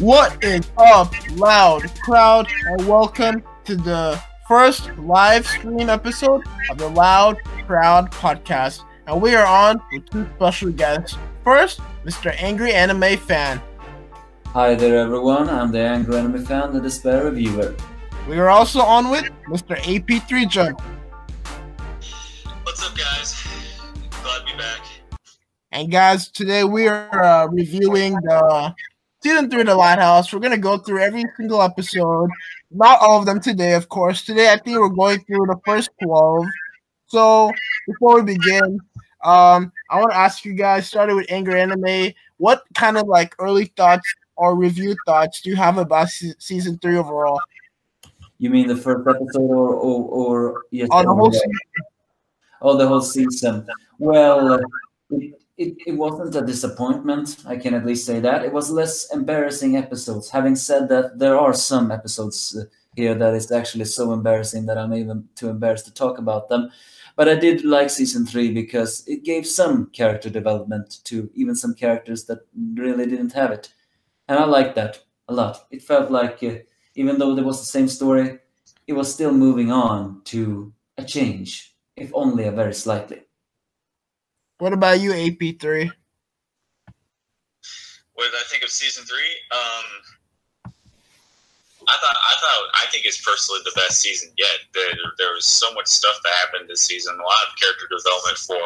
What is up, loud crowd, and welcome to the first live stream episode of the Loud Crowd podcast. And we are on with two special guests. First, Mr. Angry Anime Fan. Hi there, everyone. I'm the Angry Anime Fan, the Despair Reviewer. We are also on with Mr. AP3 Jump. What's up, guys? Glad to be back. And guys, today we are uh, reviewing the season three of The Loud House. We're gonna go through every single episode. Not all of them today, of course. Today, I think we're going through the first twelve. So before we begin, um, I want to ask you guys, started with Angry Anime, what kind of like early thoughts or review thoughts do you have about se- season three overall? You mean the first episode or or, or yes, On the whole season. Oh, the whole season. Well, uh, it, it, it wasn't a disappointment. I can at least say that. It was less embarrassing episodes. Having said that, there are some episodes uh, here that is actually so embarrassing that I'm even too embarrassed to talk about them. But I did like season three because it gave some character development to even some characters that really didn't have it. And I liked that a lot. It felt like, uh, even though there was the same story, it was still moving on to a change, if only a very slightly. What about you, AP3? What did I think of season three? Um, I thought, I thought, I think it's personally the best season yet. There, there was so much stuff that happened this season. A lot of character development for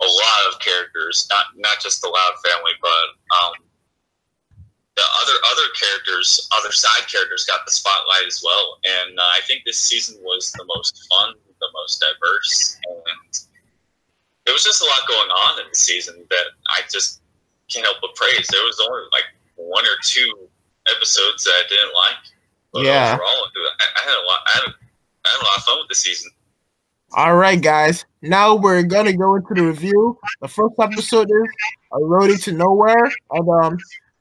a lot of characters, not not just the Loud family, but um, the other other characters, other side characters got the spotlight as well. And uh, I think this season was the most fun, the most diverse, and there was just a lot going on in the season that I just can't help but praise. There was only like one or two episodes that I didn't like. But Yeah. overall, I, I had a lot. I had, a, I had a lot of fun with the season. All right, guys. Now we're gonna go into the review. The first episode is "A Roadie to Nowhere," and um,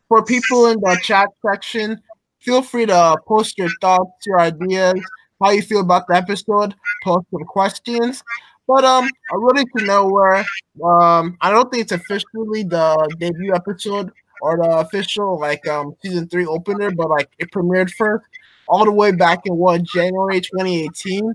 for people in the chat section, feel free to post your thoughts, your ideas, how you feel about the episode. Post some questions. But um, "A Roadie to Nowhere," um, I don't think it's officially the debut episode or the official like um season three opener, but like it premiered first all the way back in what January 2018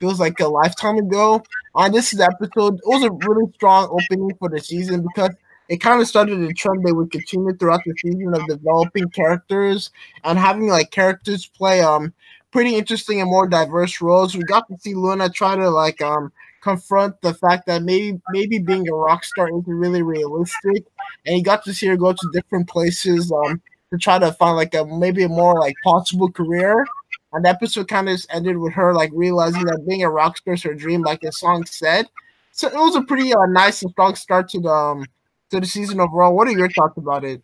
feels like a lifetime ago. On this episode, it was a really strong opening for the season because it kind of started a trend that would continue throughout the season of developing characters and having like characters play um pretty interesting and more diverse roles. We got to see Luna try to like um confront the fact that maybe maybe being a rock star isn't really realistic, and he got to see her go to different places um to try to find like a maybe a more like possible career. And the episode kind of just ended with her like realizing that being a rock star is her dream, like the song said. So it was a pretty uh, nice and strong start to the um, to the season overall. What are your thoughts about it?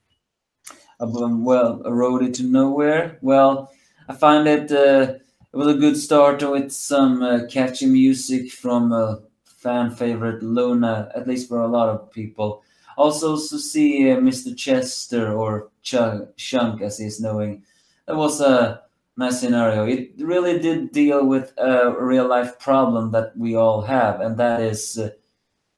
Um, well, a roadie to nowhere. Well, I find it uh, it was a good start with some uh, catchy music from uh, fan favorite Luna, at least for a lot of people. Also, to see uh, Mr. Chester or Ch- Chunk, as he's knowing, that was a nice scenario. It really did deal with a real life problem that we all have, and that is uh,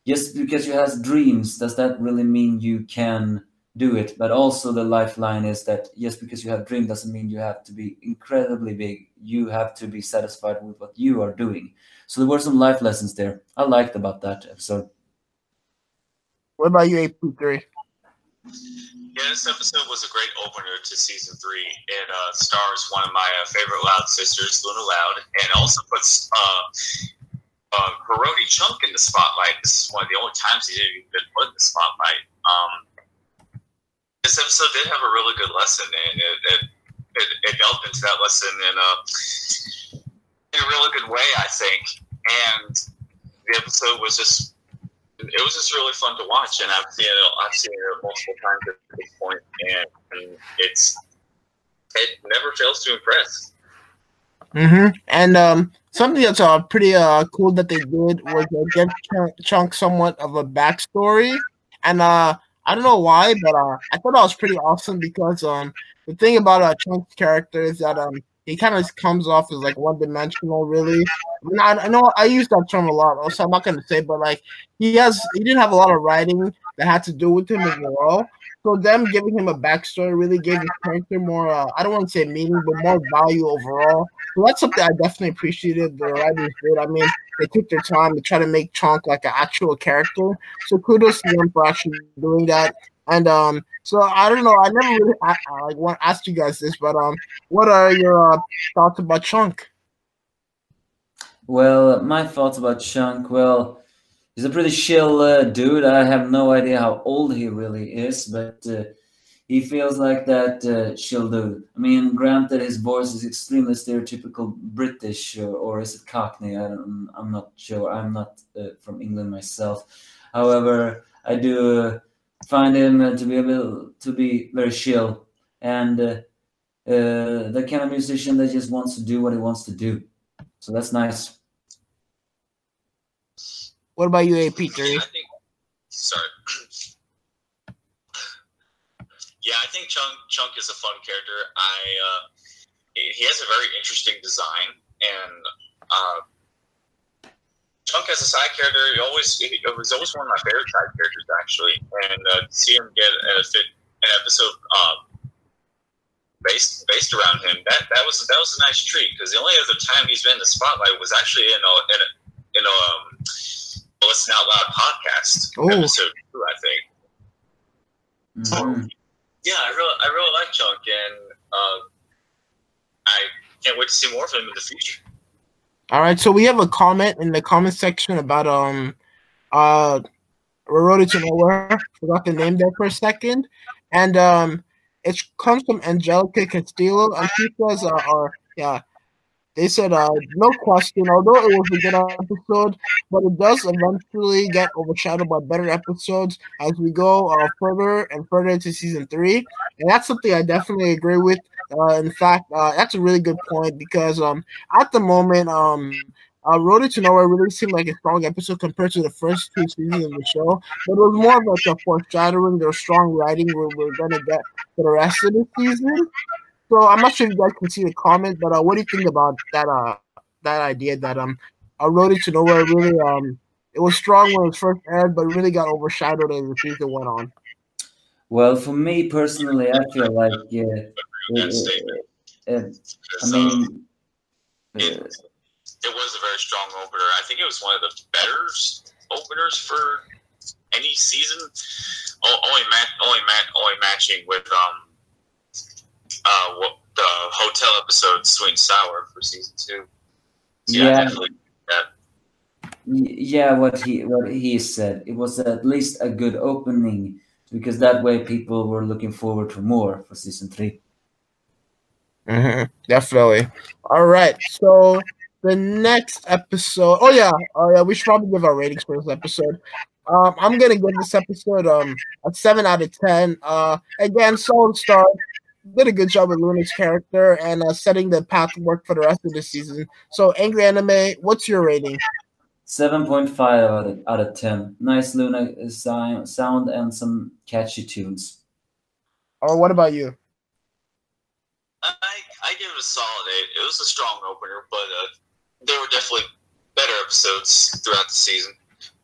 just because you have dreams, does that really mean you can? Do it. But also the lifeline is that just because you have dream doesn't mean you have to be incredibly big. You have to be satisfied with what you are doing. So there were some life lessons there. I liked about that episode. What about you, AP3? Yeah, this episode was a great opener to season three. It uh, stars one of my uh, favorite Loud sisters, Luna Loud, and also puts uh, uh, Hiroti Chunk in the spotlight. This is one of the only times he didn't been put in the spotlight. Um, this episode did have a really good lesson, and it, it, it, it delved into that lesson in a, in a really good way, I think. And the episode was just it was just really fun to watch, and I've seen it. I've seen it multiple times at this point, and, it's it never fails to impress. Mm-hmm. And um, something that's uh, pretty uh, cool that they did was uh, give Chunk somewhat of a backstory. and uh, I don't know why, but uh, I thought that was pretty awesome because um, the thing about uh, Chunk's character is that um, he kind of comes off as like one dimensional, really. I, mean, I, I, know I use that term a lot, so I'm not gonna say, but like he has, he didn't have a lot of writing that had to do with him as overall. So them giving him a backstory really gave his character more. Uh, I don't want to say meaning, but more value overall. So that's something I definitely appreciated. The writers did. I mean, they took their time to try to make Chunk like an actual character. So kudos to them for actually doing that. And um, so I don't know. I never really I, I like want to ask you guys this, but um, what are your uh, thoughts about Chunk? Well, my thoughts about Chunk. Well, he's a pretty chill uh, dude. I have no idea how old he really is, but uh, he feels like that uh, chill dude. I mean, granted, his voice is extremely stereotypical British, or, or is it Cockney? I don't, I'm not sure. I'm not uh, from England myself. However, I do find him uh, to be able to be very chill and uh, uh, the kind of musician that just wants to do what he wants to do. So that's nice. What about you, AP3? Yeah, sorry. Yeah, I think Chunk Chunk is a fun character. I uh, he has a very interesting design, and uh, Chunk as a side character, he always he was always one of my favorite side characters actually, and uh, see him get a fit an episode um, based based around him that that was that was a nice treat because the only other time he's been in the spotlight was actually in a in a, in a um, Listen Out Loud podcast Ooh. episode two, I think. Mm-hmm. Yeah, I really I really like Chunk, and uh, I can't wait to see more of him in the future. All right, so we have a comment in the comment section about um uh Road to Nowhere. Forgot the name there for a second, and um it comes from Angelica Castillo, and she says, uh, or yeah, they said, uh, no question, although it was a good episode, but it does eventually get overshadowed by better episodes as we go uh, further and further into season three. And that's something I definitely agree with. Uh, in fact, uh, that's a really good point because um, at the moment, um, uh, Road to Nowhere really seemed like a strong episode compared to the first two seasons of the show, but it was more of like a foreshadowing, their strong writing we're, we're going to get for the rest of the season. So I'm not sure if you guys can see the comment, but uh, what do you think about that? Uh, that idea that um, a Road to Nowhere really um, it was strong when it was first aired, but really got overshadowed as the season went on. Well, for me personally, I feel like yeah, it, it, I mean, it, it was a very strong opener. I think it was one of the better openers for any season. Only, ma- only, ma- only matching with um, uh, what, the hotel episode "Sweet and Sour" for season two. yeah, yeah. Yeah, what he what he said, it was at least a good opening because that way people were looking forward to more for season 3 mm-hmm, definitely. All right, so the next episode. Oh yeah, oh yeah. We should probably give our ratings for this episode. Um, I'm gonna give this episode um a seven out of ten. Uh, again, solid start did a good job with Luna's character and uh, setting the path to work for the rest of the season. So, Angry Anime, what's your rating? 7.5 out of, out of 10. Nice Luna sound and some catchy tunes. Or what about you? I, I give it a solid 8. It was a strong opener, but uh, there were definitely better episodes throughout the season.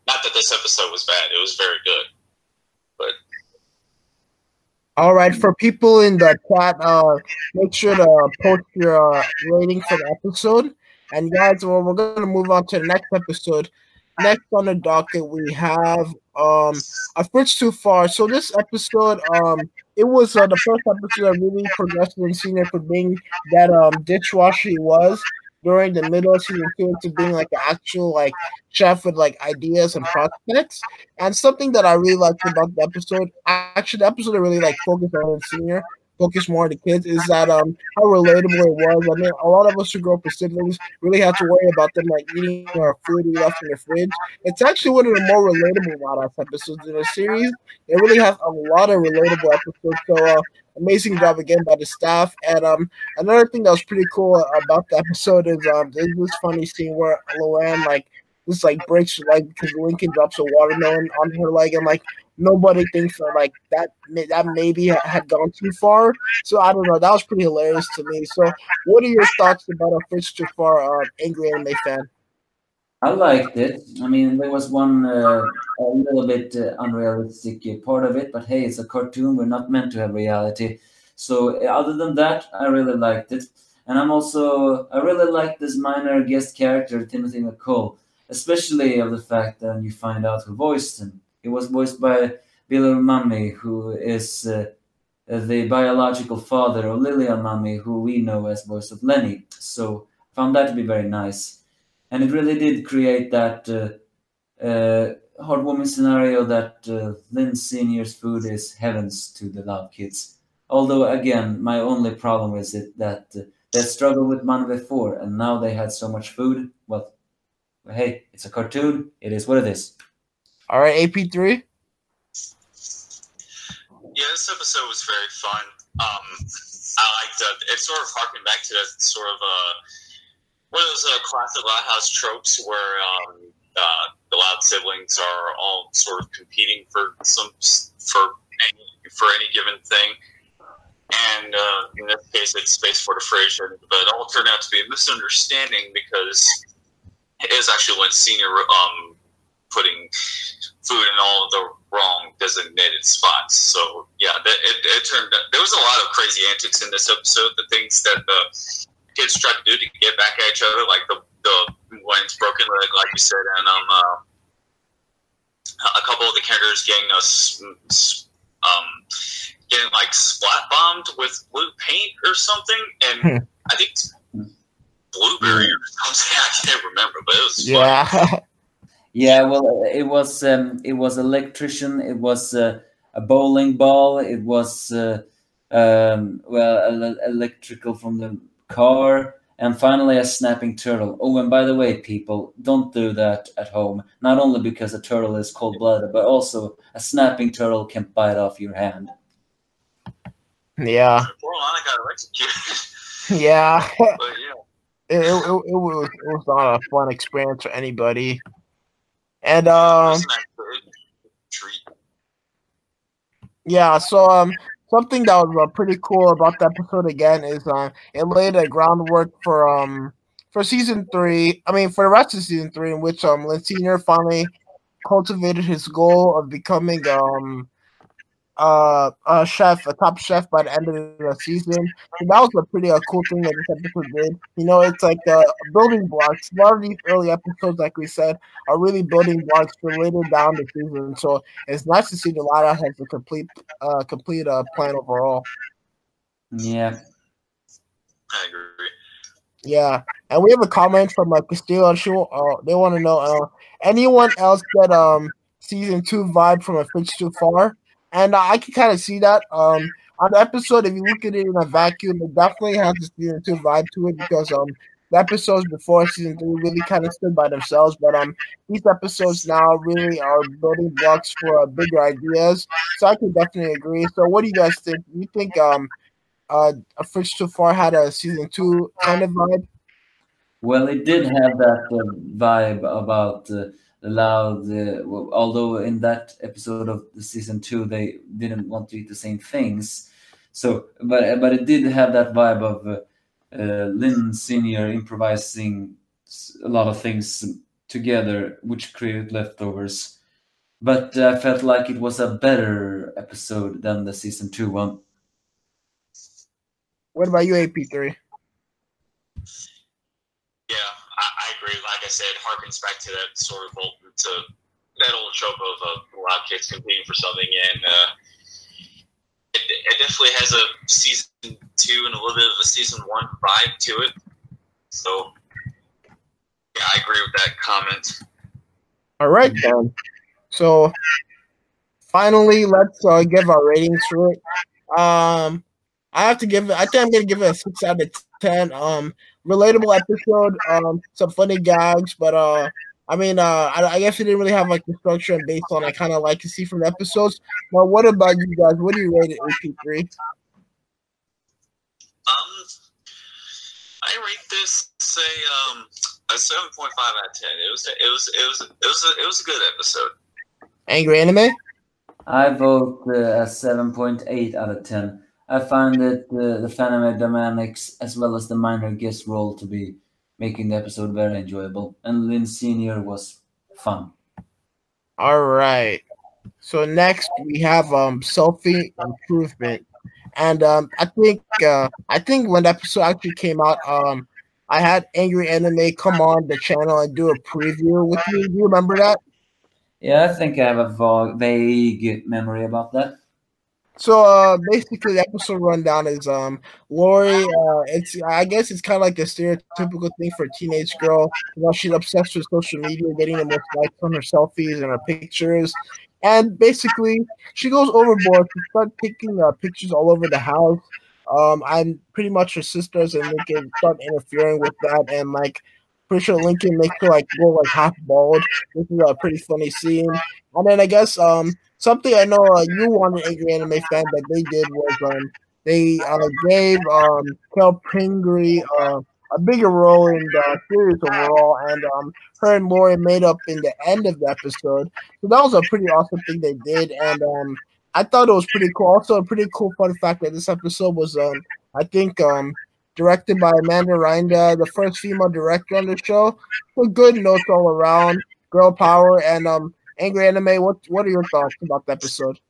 Not that this episode was bad, it was very good. All right, for people in the chat, uh, make sure to post your uh, rating for the episode. And guys, well, we're gonna move on to the next episode. Next on the docket, we have um a Fridge Too Far. So this episode, um, it was uh, the first episode that really progressed Lynn Senior for being that um dishwasher he was during the middle season two into being like an actual like chef with like ideas and prospects. And something that I really liked about the episode, actually the episode I really like focused on senior, focused more on the kids, is that um how relatable it was. I mean, a lot of us who grew up with siblings really had to worry about them like eating our food we left in the fridge. It's actually one of the more relatable Loud episodes in the series. It really has a lot of relatable episodes. So uh, amazing job again by the staff. And um, another thing that was pretty cool about the episode is um, this funny scene where Luann like just like breaks her leg because Lincoln drops a watermelon on her leg, and like nobody thinks that like that that maybe had gone too far. So I don't know. That was pretty hilarious to me. So what are your thoughts about a Fridge Too Far uh, angry anime fan? I liked it. I mean, there was one uh, a little bit uh, unrealistic part of it, but hey, it's a cartoon. We're not meant to have reality. So other than that, I really liked it. And I'm also I really like this minor guest character, Timothy McCall, especially of the fact that you find out who voiced him. It was voiced by Bill Mumy, who is uh, the biological father of Lillian Mumy, who we know as voice of Leni. So found that to be very nice, and it really did create that uh, uh, heartwarming scenario that uh, Lynn Senior's food is heavens to the Loud Kids. Although again, my only problem is it that uh, they struggled with money before, and now they had so much food. Well, hey, it's a cartoon. It is what it is. All right, AP3. Yeah, this episode was very fun. Um, I liked uh, it. Sort of harkened back to that sort of uh, one of those uh, classic Loud House tropes where um, uh, the Loud siblings are all sort of competing for some for any, for any given thing and uh, in this case, it's Space for Fridge, but it all turned out to be a misunderstanding because it was actually when Senior um, putting food in all the wrong designated spots. So yeah, it, it turned out there was a lot of crazy antics in this episode. The things that the kids tried to do to get back at each other, like the the when it's broken leg, like you said, and um, uh, a couple of the characters getting us um, getting like splat bombed with blue paint or something, and hmm. I think blueberry or something. I can't remember, but it was yeah. yeah, well, it was um, it was electrician. It was uh, a bowling ball. It was uh, um, well electrical from the car, and finally a snapping turtle. Oh, and by the way, people, don't do that at home. Not only because a turtle is cold blooded, but also a snapping turtle can bite off your hand. Yeah. yeah. but yeah. It, it, it, it, was it was not a fun experience for anybody. And um Yeah, so um something that was uh, pretty cool about the episode again is um it laid a groundwork for um for season three. I mean for the rest of season three in which um Lynn Senior finally cultivated his goal of becoming um uh, a chef, a top chef by the end of the season. So that was a pretty uh, cool thing that this episode did. You know, it's like uh, building blocks. A lot of these early episodes, like we said, are really building blocks for later down the season. So it's nice to see the Lada has a complete, uh, complete uh, plan overall. Yeah. I agree. Yeah, and we have a comment from uh, Castillo. She, uh, they want to know uh, anyone else get um season two vibe from a Fridge Too Far? And uh, I can kind of see that. Um, on the episode, if you look at it in a vacuum, it definitely has a season two vibe to it because um, the episodes before season three really kind of stood by themselves, but um, these episodes now really are building blocks for uh, bigger ideas. So I can definitely agree. So, what do you guys think? You think um, uh, a Fridge Too Far had a season two kind of vibe? Well, it did have that uh, vibe about. Uh, allowed uh, although in that episode of the season two they didn't want to eat the same things. So but but it did have that vibe of uh, uh, lynn senior improvising a lot of things together which created leftovers. But i felt like it was a better episode than the season two one. What about you ap3 agree. Like I said, harkens back to that sort of old, to that old trope of uh, loud kids competing for something, and uh, it, it definitely has a season two and a little bit of a season one vibe to it. So, yeah, I agree with that comment. All right, then. So, finally, let's uh, give our ratings for it. Um, I have to give it. I think I'm gonna give it a six out of ten. Um, relatable episode. Um, some funny gags, but uh, I mean, uh, I, I guess it didn't really have like the structure and based on I kind of like to see from the episodes. But what about you guys? What do you rate it AP three? Um, I rate this say um a seven point five out of ten. It was it was it was it was a, it was a good episode. Angry anime. I vote uh, a 7.8 out of 10. I found that uh, the Fanime dynamics as well as the minor guest role to be making the episode very enjoyable. And Lynn Sr. was fun. All right. So next we have um selfie improvement. And um I think uh I think when the episode actually came out, um I had Angry Anime come on the channel and do a preview with me. Do you remember that? Yeah, I think I have a vague memory about that. So uh, basically, the episode rundown is um Lori. Uh, it's I guess it's kind of like a stereotypical thing for a teenage girl. You know, she's obsessed with social media, getting the most likes on her selfies and her pictures, and basically she goes overboard. She starts taking uh, pictures all over the house. Um, and pretty much her sisters and Lincoln start interfering with that, and like pretty sure Lincoln makes her like go like half bald. This is a pretty funny scene. And then I guess um something I know uh, you wanted angry anime fan that they did was um they uh, gave um Carol Pingree uh, a bigger role in the series overall, and um her and Lori made up in the end of the episode. So that was a pretty awesome thing they did, and um I thought it was pretty cool. Also, a pretty cool fun fact that this episode was um I think um directed by Amanda Rynda, the first female director on the show. So good notes all around, girl power, and um Angry Anime, what what are your thoughts about the episode?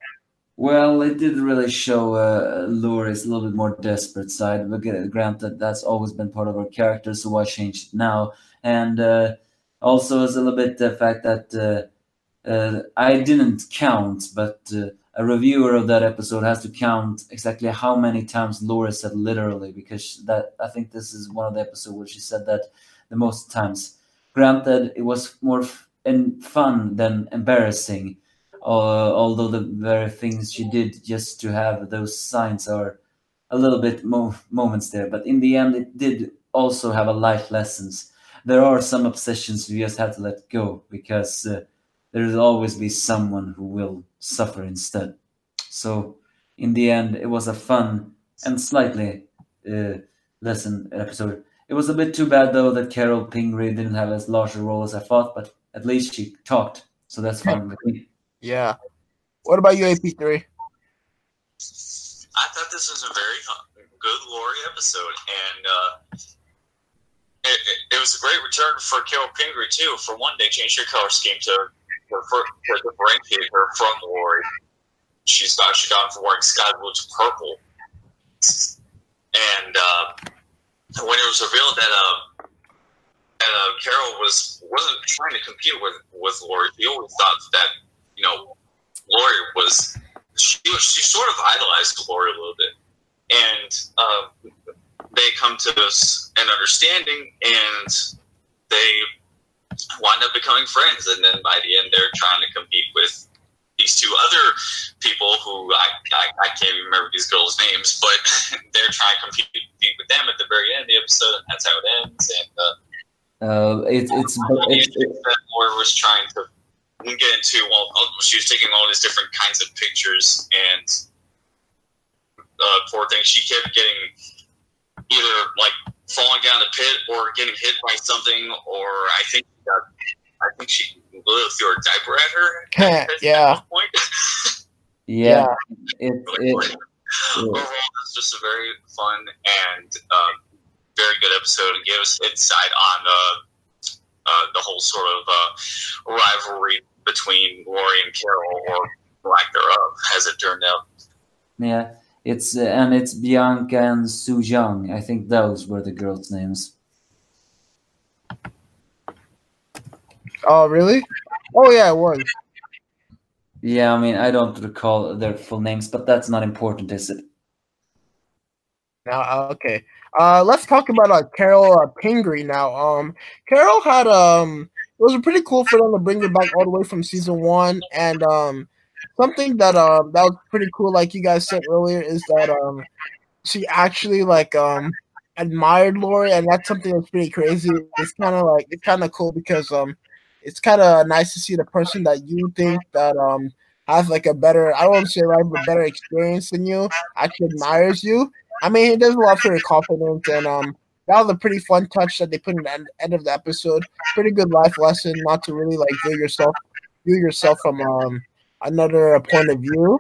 Well, it did really show uh, Lori's a little bit more desperate side. But granted, that's always been part of her character, so why change it now? And uh, also, it's a little bit the fact that uh, uh I didn't count, but uh, a reviewer of that episode has to count exactly how many times Laurie said literally, because that I think this is one of the episodes where she said that the most times. Granted, it was more and fun than embarrassing. Uh, although the very things she did just to have those signs are a little bit mo- moments there, but in the end, it did also have a life lessons. There are some obsessions you just have to let go because uh, there will always be someone who will suffer instead. So, in the end, it was a fun and slightly uh, lesson episode. It was a bit too bad though that Carol Pingree didn't have as large a role as I thought, but at least she talked, so that's fine with me. Yeah. What about you, AP3? I thought this was a very good Lori episode, and uh, it, it, it, was a great return for Carol Pingree too. For one, they changed her color scheme to, to, to differentiate her from Lori. She's got she gone from wearing sky blue to purple, and uh, when it was revealed that uh, and uh, Carol was wasn't trying to compete with with Lori. She always thought that you know Lori was she was she sort of idolized Lori a little bit, and uh, they come to an understanding, and they wind up becoming friends. And then by the end, they're trying to compete with these two other people who I, I, I can't even remember these girls' names, but they're trying to compete, compete with them at the very end of the episode, and that's how it ends. And uh, uh, it's it's, it's, it's that Laura was trying to get into. Well, she was taking all these different kinds of pictures, and uh, poor thing, she kept getting either like falling down the pit or getting hit by something, or I think got, I think she literally threw a diaper at her. yeah. yeah. It, it, Overall, it's just a very fun and um, very good episode and gave us insight on uh, uh, the whole sort of uh, rivalry between Lori and Carol, or lack thereof, as it turned out. Yeah, it's uh, and it's Bianca and Su Young. I think those were the girls' names. Oh, really? Oh, yeah, it was. Yeah, I mean, I don't recall their full names, but that's not important, is it? Now, okay. Uh, let's talk about uh, Carol uh, Pingree now. Um, Carol had um, it was pretty cool for them to bring her back all the way from season one, and um, something that um that was pretty cool, like you guys said earlier, is that um, she actually like um admired Lori, and that's something that's pretty crazy. It's kind of like it's kind of cool because um, it's kind of nice to see the person that you think that um has like a better I don't say right, but better experience than you actually admires you I mean, he does a lot for your confidence, and um, that was a pretty fun touch that they put in the end, end of the episode. Pretty good life lesson, not to really like view yourself view yourself from um another point of view.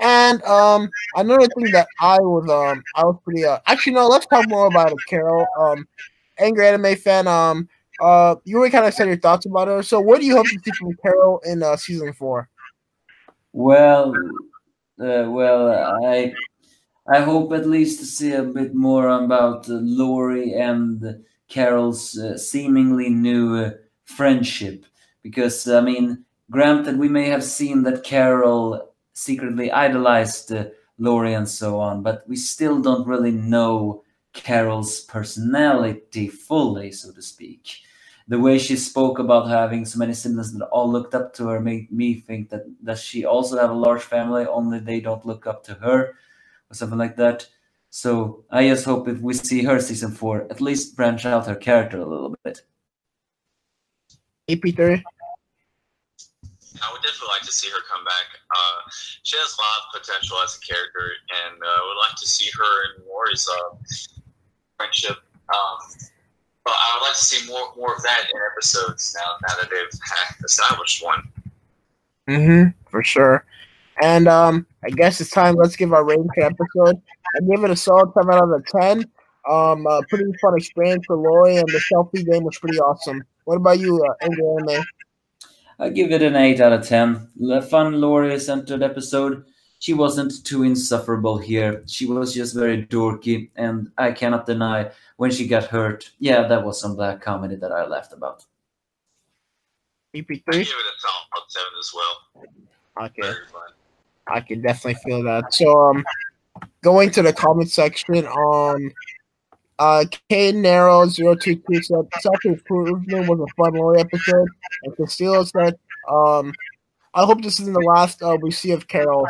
And um another thing that I was um I was pretty uh actually no let's talk more about it, Carol. Um angry anime fan um uh you already kind of said your thoughts about her. So what do you hope to see from Carol in uh season four? Well, uh, well, I I hope at least to see a bit more about uh, Lori and Carol's uh, seemingly new uh, friendship, because I mean, granted, we may have seen that Carol secretly idolized uh, Lori and so on, but we still don't really know Carol's personality fully, so to speak. The way she spoke about having so many siblings that all looked up to her made me think that does she also have a large family only they don't look up to her or something like that so i just hope if we see her season four at least branch out her character a little bit hey peter I would definitely like to see her come back. Uh, she has a lot of potential as a character, and uh, I would like to see her and Lori's uh, friendship um, but I would like to see more more of that in episodes now, now that they've established one. Mm-hmm, for sure. And um, I guess it's time. Let's give our rating for episode. I give it a solid seven out of ten. Um, uh, pretty fun experience for Lori, and the selfie game was pretty awesome. What about you, uh, Anime? I give it an eight out of ten. A fun Lori-centered episode. She wasn't too insufferable here. She was just very dorky, and I cannot deny when she got hurt, yeah, that was some black comedy that I laughed about. AP3? I give it a solid seven as well. Okay. I can definitely feel that. So, um, going to the comment section, um, uh, K Narrow 022 said self improvement was a fun Lori episode. And Castillo said, um, I hope this isn't the last uh, we see of Carol.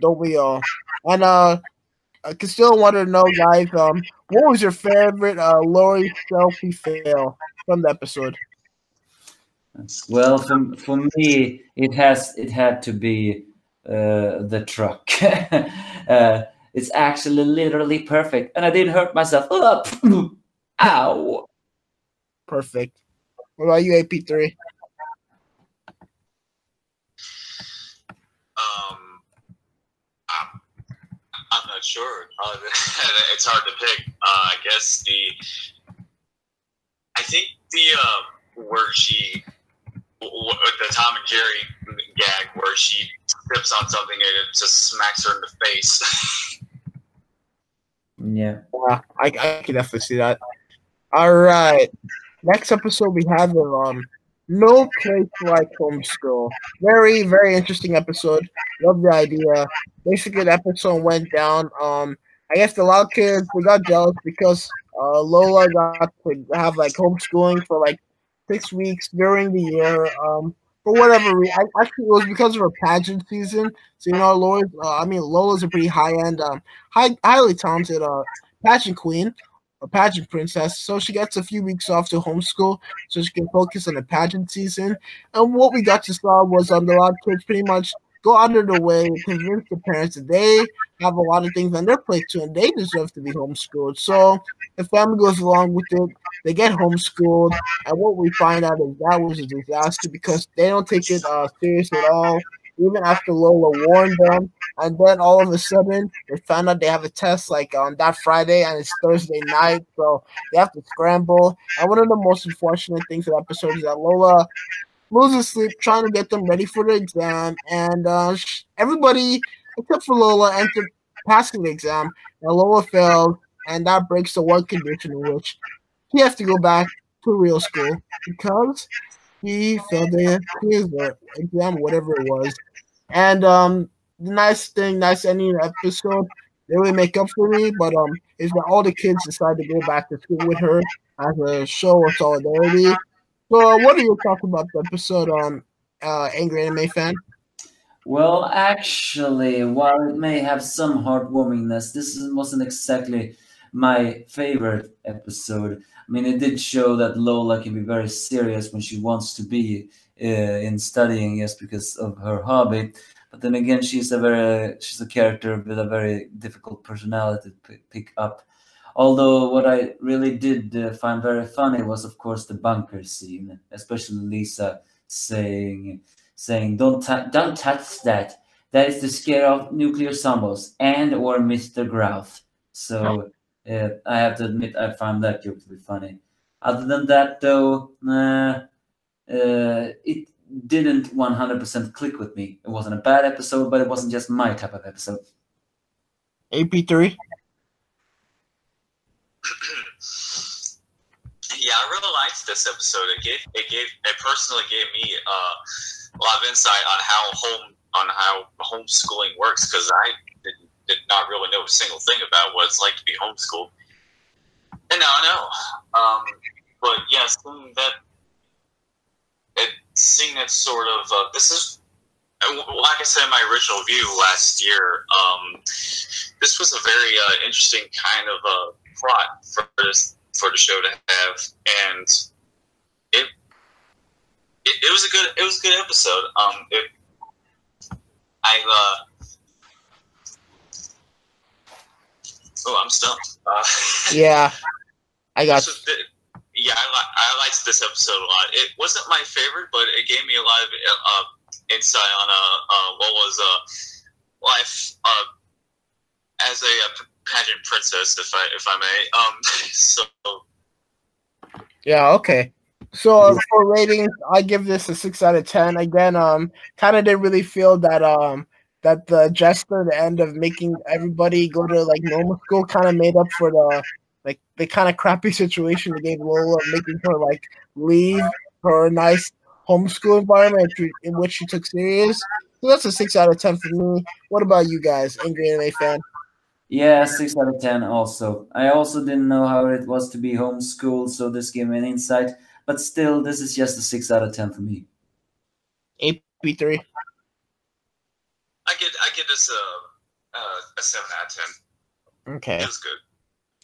Don't we all? And uh, I can still want to know, guys. Um, what was your favorite uh, Lori selfie fail from the episode? Well, for, for me, it has it had to be uh, the truck. uh, it's actually literally perfect, and I didn't hurt myself. Oh, ow! Perfect. What about you, AP three? Um, I'm not sure. It's hard to pick. Uh, I guess the. I think the uh, where she, the Tom and Jerry gag where she steps on something and it just smacks her in the face. yeah. Yeah, I, I can definitely see that. All right. Next episode we have the um no place like homeschool. Very, very interesting episode. Love the idea. Basically, the episode went down. Um, I guess a lot of kids they got jealous because uh, Lola got to have like homeschooling for like six weeks during the year. Um, for whatever reason, actually it was because of her pageant season. So you know, Lola, uh, I mean, Lola's a pretty high end, um, high, highly talented uh, pageant queen a pageant princess, so she gets a few weeks off to homeschool so she can focus on the pageant season. And what we got to saw was um, lot of kids pretty much go under the way convince the parents that they have a lot of things on their plate too, and they deserve to be homeschooled. So the family goes along with it. They get homeschooled, and what we find out is that was a disaster because they don't take it uh, serious at all even after Lola warned them. And then all of a sudden, they found out they have a test like on that Friday, and it's Thursday night, so they have to scramble. And one of the most unfortunate things of the episode is that Lola loses sleep trying to get them ready for the exam, and uh, everybody except for Lola entered passing the exam, and Lola failed, and that breaks the one condition in which he has to go back to real school because he failed the exam, whatever it was. And um, the nice thing, nice ending episode, they really make up for me. But um, is that all the kids decide to go back to school with her as a show of solidarity. So, uh, what are your thoughts about the episode on uh, Angry Anime Fan? Well, actually, while it may have some heartwarmingness, this wasn't exactly my favorite episode. I mean, it did show that Lola can be very serious when she wants to be uh, in studying, yes, because of her hobby. But then again, she's a very she's a character with a very difficult personality to pick up. Although what I really did uh, find very funny was, of course, the bunker scene, especially Lisa saying, "saying Don't t- don't touch that. That is to scare off nuclear zombies and or Mr. Grouse." So uh, I have to admit, I found that joke to be funny. Other than that, though, uh, uh, it didn't 100% click with me. It wasn't a bad episode, but it wasn't just my type of episode. AP3. yeah, I really liked this episode. It gave it gave it personally gave me uh, a lot of insight on how home on how homeschooling works because I did, did not really know a single thing about what it's like to be homeschooled, and now I know. Um, but yeah, seeing that, it seeing that sort of uh, this is like I said in my original view last year, um, this was a very uh, interesting kind of uh, plot for this for the show to have, and it, it it, was a good it was a good episode. Um, it, I uh, oh, I'm stumped. Uh, yeah, I got. was the- yeah, I, li- I liked this episode a lot. It wasn't my favorite, but it gave me a lot of uh, insight on uh, uh, what was uh, life uh, as a, uh pageant princess, if I if I may. Um, so Yeah, okay. So uh, for ratings, I give this a six out of ten. Again, um, kind of didn't really feel that um that the gesture, the end of making everybody go to like normal school, kind of made up for the like the kind of crappy situation they gave Lola, making her like leave her nice homeschool environment in- in which she took serious. So that's a six out of ten for me. What about you guys, angry anime fan? Yeah, six out of ten. Also, I also didn't know how it was to be homeschooled, so this gave me an insight. But still, this is just a six out of ten for me. AP three. I get I get this uh, uh, a seven out of ten. Okay. It was good.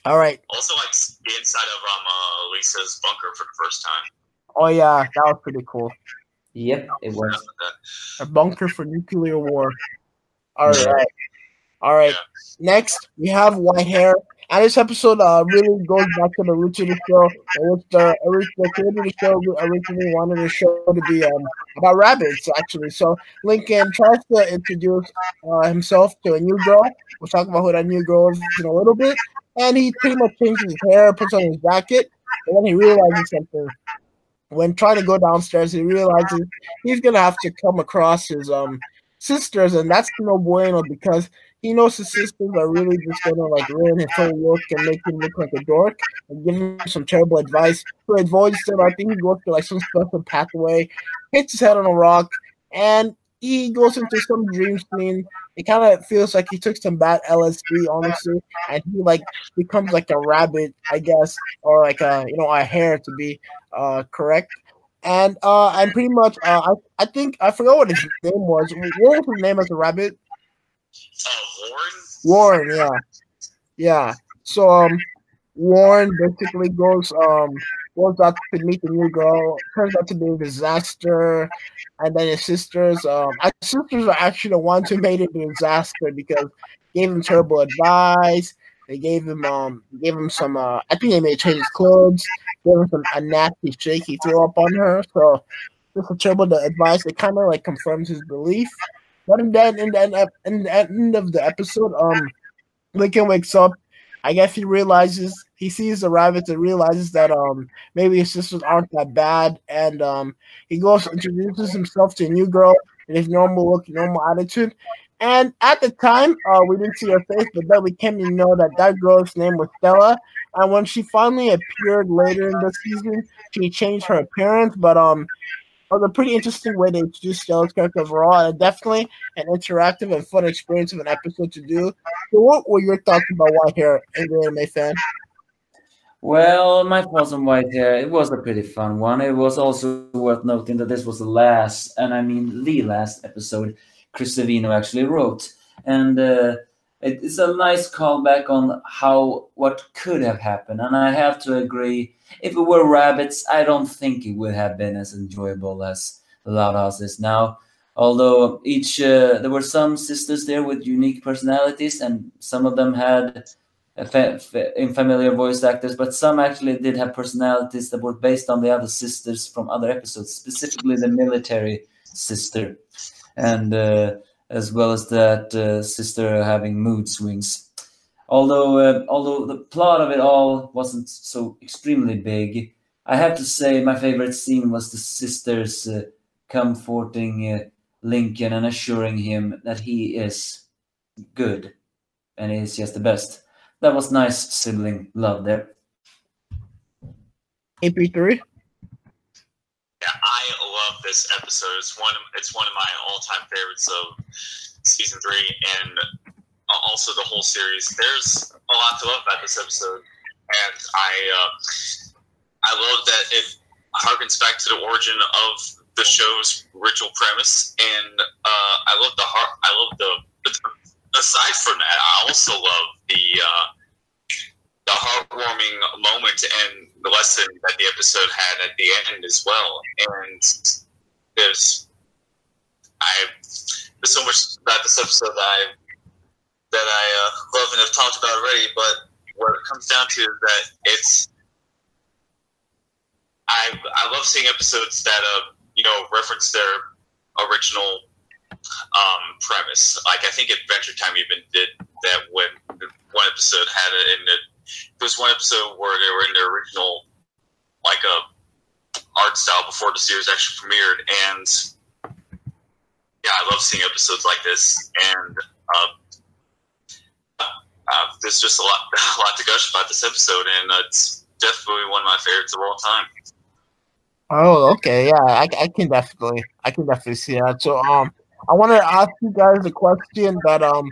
All right. Also, like the inside of um uh, Lisa's bunker for the first time. Oh yeah, that was pretty cool. Yep, it was. A bunker for nuclear war. All right. All right. Next, we have white hair. And this episode uh, really goes back to the roots of the show, in which the, the creator of the show originally wanted the show to be um, about rabbits, actually. So Lincoln tries to introduce uh, himself to a new girl. We'll talk about who that new girl is in a little bit. And he pretty much changes his hair, puts on his jacket, and then he realizes something. When trying to go downstairs, he realizes he's gonna have to come across his um sisters, and that's no bueno because he knows his sisters are really just gonna like ruin his whole look and make him look like a dork and give him some terrible advice. He avoids them. I think he goes to like some special pathway, hits his head on a rock, and he goes into some dream scene. It kind of feels like he took some bad LSD, honestly, and he like becomes like a rabbit, I guess, or like a you know a hare to be uh correct. And uh, and pretty much, uh, I I think I forgot what his name was. What was his name as a rabbit? Uh, Warren. Warren, yeah, yeah. So um, Warren basically goes um goes out to meet the new girl. Turns out to be a disaster, and then his sisters um his sisters are actually the ones who made it a disaster because gave him terrible advice. They gave him um gave him some uh I think they made change his clothes. Gave him some a nasty shake he threw up on her. So just a terrible advice. It kind of like confirms his belief. But in the end of, in the end of the episode, um, Lincoln wakes up. I guess he realizes he sees the rabbits and realizes that um maybe his sisters aren't that bad, and um he goes introduces himself to a new girl in his normal look, normal attitude. And at the time, uh, we didn't see her face, but then we came to know that that girl's name was Stella. And when she finally appeared later in the season, she changed her appearance. But um, was a pretty interesting way to introduce Stella's character overall, and definitely an interactive and fun experience of an episode to do. So, what were your thoughts about White Hair, Angry Anime fan? Well, my thoughts on White Hair, it was a pretty fun one. It was also worth noting that this was the last, and I mean the last episode Chris Savino actually wrote. And uh, it, it's a nice callback on how what could have happened. And I have to agree, if it were rabbits, I don't think it would have been as enjoyable as The Loud House is now. Although each, uh, there were some sisters there with unique personalities, and some of them had fa- fa- unfamiliar voice actors, but some actually did have personalities that were based on the other sisters from other episodes, specifically the military sister, and uh, as well as that uh, sister having mood swings. Although, uh, although the plot of it all wasn't so extremely big, I have to say my favorite scene was the sisters uh, comforting uh, Lincoln and assuring him that he is good and he's just the best. That was nice sibling love there. AP3? Yeah, I love this episode. It's one. It's one of my all-time favorites of season three, and also the whole series. There's a lot to love about this episode, and I, uh, I love that it harkens back to the origin of the show's original premise, and uh, I love the heart. I love the. Aside from that, I also love the uh, the heartwarming moment and the lesson that the episode had at the end as well. And there's I there's so much about this episode that I that I uh, love and have talked about already. But what it comes down to is that it's I I love seeing episodes that uh you know reference their original um, premise. Like I think Adventure Time even did that when one episode had it in it. There was one episode where they were in their original like a art style before the series actually premiered, and yeah, I love seeing episodes like this. And uh, uh, there's just a lot, a lot to gush about this episode, and it's definitely one of my favorites of all time. Oh, okay, yeah, I, I can definitely, I can definitely see that. So, um, I want to ask you guys a question that um,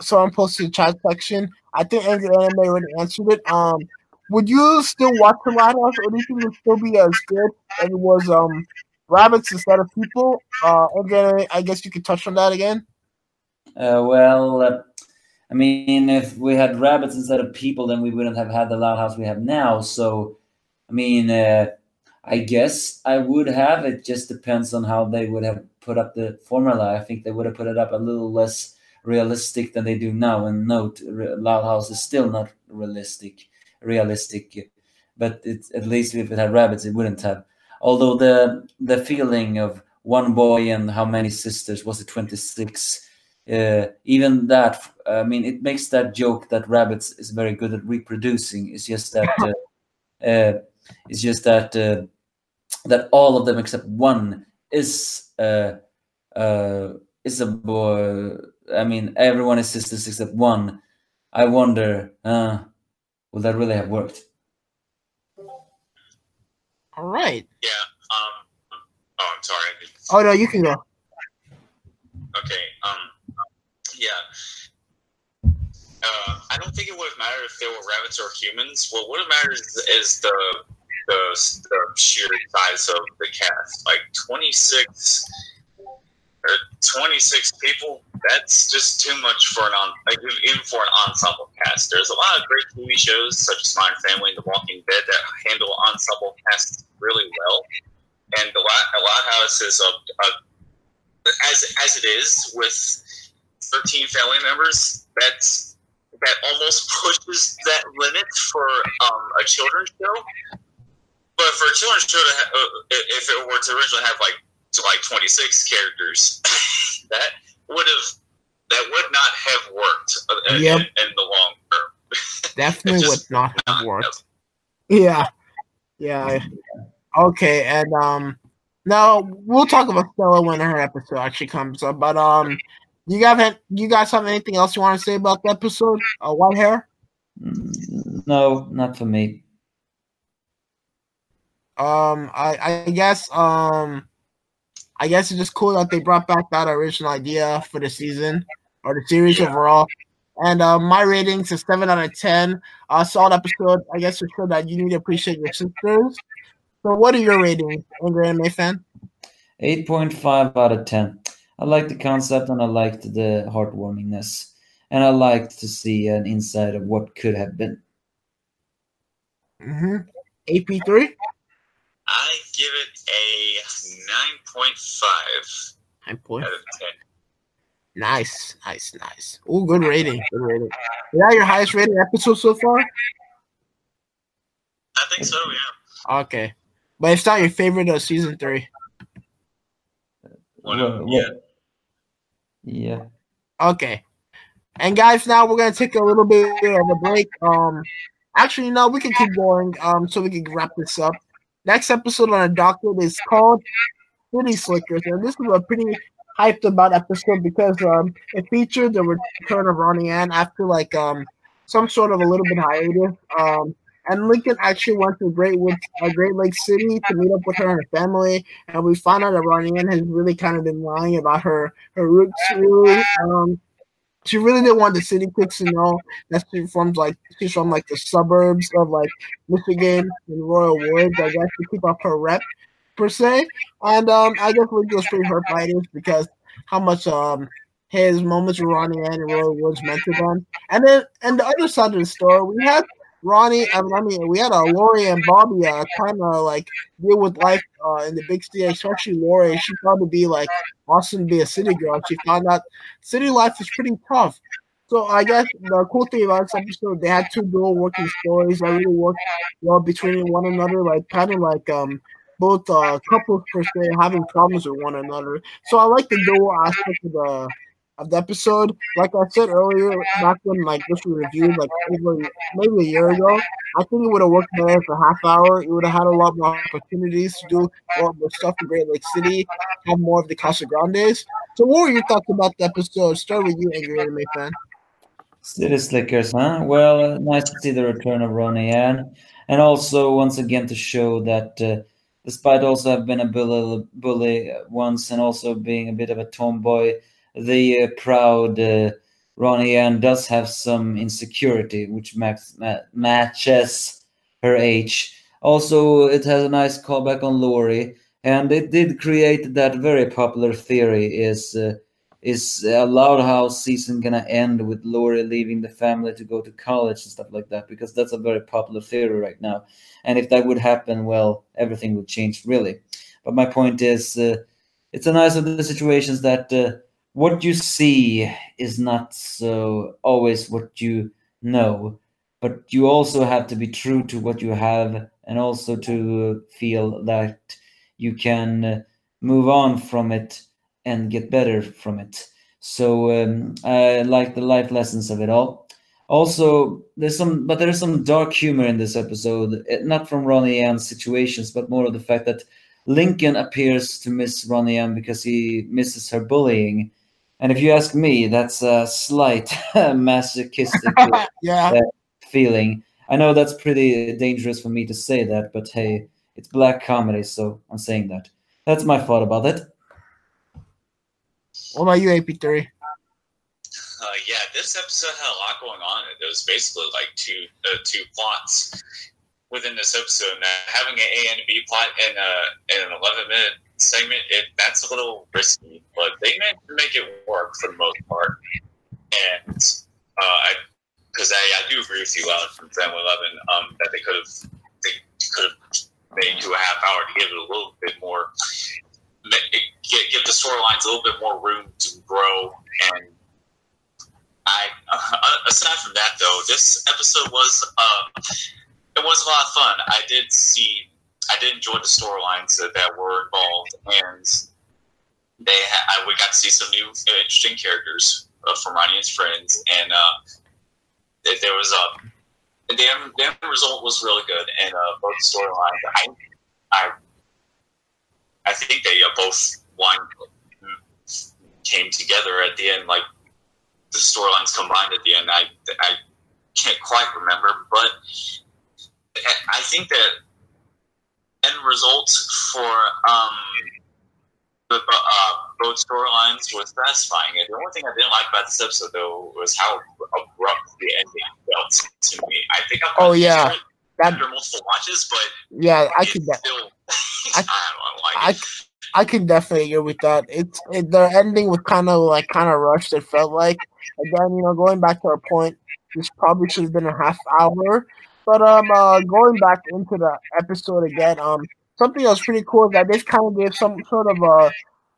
someone posted in the chat section. I think Anime already answered it. Um, would you still watch the Loud House, or do you think it would still be as good if it was um rabbits instead of people? Uh, Anime, I guess you could touch on that again. Uh, well, uh, I mean, if we had rabbits instead of people, then we wouldn't have had the loud house we have now. So, I mean, uh, I guess I would have. It just depends on how they would have put up the formula. I think they would have put it up a little less realistic than they do now. And note, Loud House is still not realistic. Realistic, but it's at least if it had rabbits, it wouldn't have. Although the the feeling of one boy and how many sisters was it twenty six? Uh, even that, I mean, it makes that joke that rabbits is very good at reproducing. It's just that. Uh, uh, it's just that uh, that all of them except one is uh, uh, is a boy. I mean, everyone is sisters except one. I wonder, will that really have worked? All right. Yeah. Um. Oh, I'm sorry. Oh no, you can go. Okay. Um. Yeah. Uh, I don't think it would have mattered if they were rabbits or humans. What would have mattered is, is the, the the sheer size of the cast. Like twenty six or twenty six people. That's just too much for an on like even for an ensemble cast. There's a lot of great TV shows such as Modern Family and The Walking Dead that handle ensemble casts really well. And the Loud House is a, a as as it is with 13 family members that's that almost pushes that limit for um, a children's show but for a children's show uh, if it were to originally have like to like 26 characters that would have that would not have worked uh, in, in the long term Definitely would not have worked. Yeah. Yeah. Okay, and um now we'll talk about Stella when her episode actually comes up. But um you guys have you guys have anything else you want to say about the episode? Uh, white hair? Mm, No, not for me. Um I I guess um I guess it's just cool that they brought back that original idea for the season or the series overall. And uh, my ratings is seven out of ten. Uh, solid episode. I guess to show that you need to appreciate your sisters. So, what are your ratings, Angry Anime fan? 8.5 out of 10. I liked the concept and I liked the heartwarmingness. And I liked to see an insight of what could have been. Mm-hmm. AP3? i give it a 9.5 Nine point. out of 10 Nice, nice, nice. Oh, good rating. Good rating. Is that your highest rated episode so far? I think so. Yeah. Okay, but it's not your favorite of season three. One Well, of, well, yeah. Yeah. Okay. And guys, now we're gonna take a little bit of a break. Um, actually, no, we can keep going. Um, so we can wrap this up. Next episode on our docket is called City Slickers, and this is a pretty hyped about episode because um, it featured the return of Ronnie Anne after like um some sort of a little bit hiatus. Um, and Lincoln actually went to Great Woods, uh, Great Lake City to meet up with her and her family, and we found out that Ronnie Anne has really kind of been lying about her her roots. Really, um, she really didn't want the city kids to know that she's from like she's from like the suburbs of like Michigan and Royal Woods. I guess to keep up her rep per se. And um, I guess Lincoln was pretty by this because how much um his moments with Ronnie and Royal Woods meant to them. And then and the other side of the story, we had Ronnie. I mean, I mean we had uh, Lori and Bobby uh, kind of like deal with life uh, in the big city, especially Lori. She thought to be like awesome to be a city girl. She found out city life is pretty tough. So I guess the cool thing about this episode, they had two dual working stories that really worked well between one another, like kind of like um both uh couples per se having problems with one another. So I like the dual aspect of the of the episode. Like I said earlier, back when like this was reviewed like over maybe a year ago, I think it would have worked better for half hour. It would have had a lot more opportunities to do a lot more stuff in Great Lake City, have more of the Casagrandes. So what were your thoughts about the episode? Start with you, angry anime fan. City Slickers, huh? Well, nice to see the return of Ronnie Anne, and also once again to show that uh, despite also have been a bully, bully once and also being a bit of a tomboy, the uh, proud uh, Ronnie Anne does have some insecurity, which max, ma- matches her age. Also, it has a nice callback on Lori, and it did create that very popular theory: is uh, is a Loud House season gonna end with Lori leaving the family to go to college and stuff like that? Because that's a very popular theory right now. And if that would happen, well, everything would change really. But my point is, uh, it's a nice of the situations that uh, what you see is not so always what you know, but you also have to be true to what you have, and also to feel that you can move on from it and get better from it. So um, I like the life lessons of it all. Also, there's some, but there's some dark humor in this episode. eh, Not from Ronnie Anne's situations, but more of the fact that Lincoln appears to miss Ronnie Anne because he misses her bullying. And if you ask me, that's a slight masochistic yeah. feeling. I know that's pretty dangerous for me to say that, but hey, it's black comedy, so I'm saying that. That's my thought about it. What about you, AP3? Uh, yeah, this episode had a lot going on. It was basically like two uh, two plots within this episode. Now, having an A and a B plot in, a, in an 11 minute segment, it that's a little risky, but they managed to make it work for the most part. And uh, I, because I, I do agree with you, Alan, from Family 11, um, that they could have they could have made to a half hour to give it a little bit more, give, give the storylines a little bit more room to grow and I uh, aside from that though, this episode was uh, it was a lot of fun. I did see, I did enjoy the storylines that, that were involved, and they ha- I, we got to see some new uh, interesting characters uh, from Ronnie and his friends, and uh, there, was a the end, the end result was really good, and uh, both storylines. I I I think they uh, both one came together at the end, like the storylines combined at the end. I I can't quite remember, but I think that end result for um the uh, both storylines was satisfying. And the only thing I didn't like about this episode though was how abrupt the ending felt to me. I think I'm Oh, yeah. That after multiple watches, but yeah, I could de- still I- I, don't like I. I can definitely agree with that. It's it, the ending was kind of like kind of rushed. It felt like again, you know, going back to our point, this probably should have been a half hour. But um, uh, going back into the episode again, um, something was pretty cool is that this kind of gave some sort of a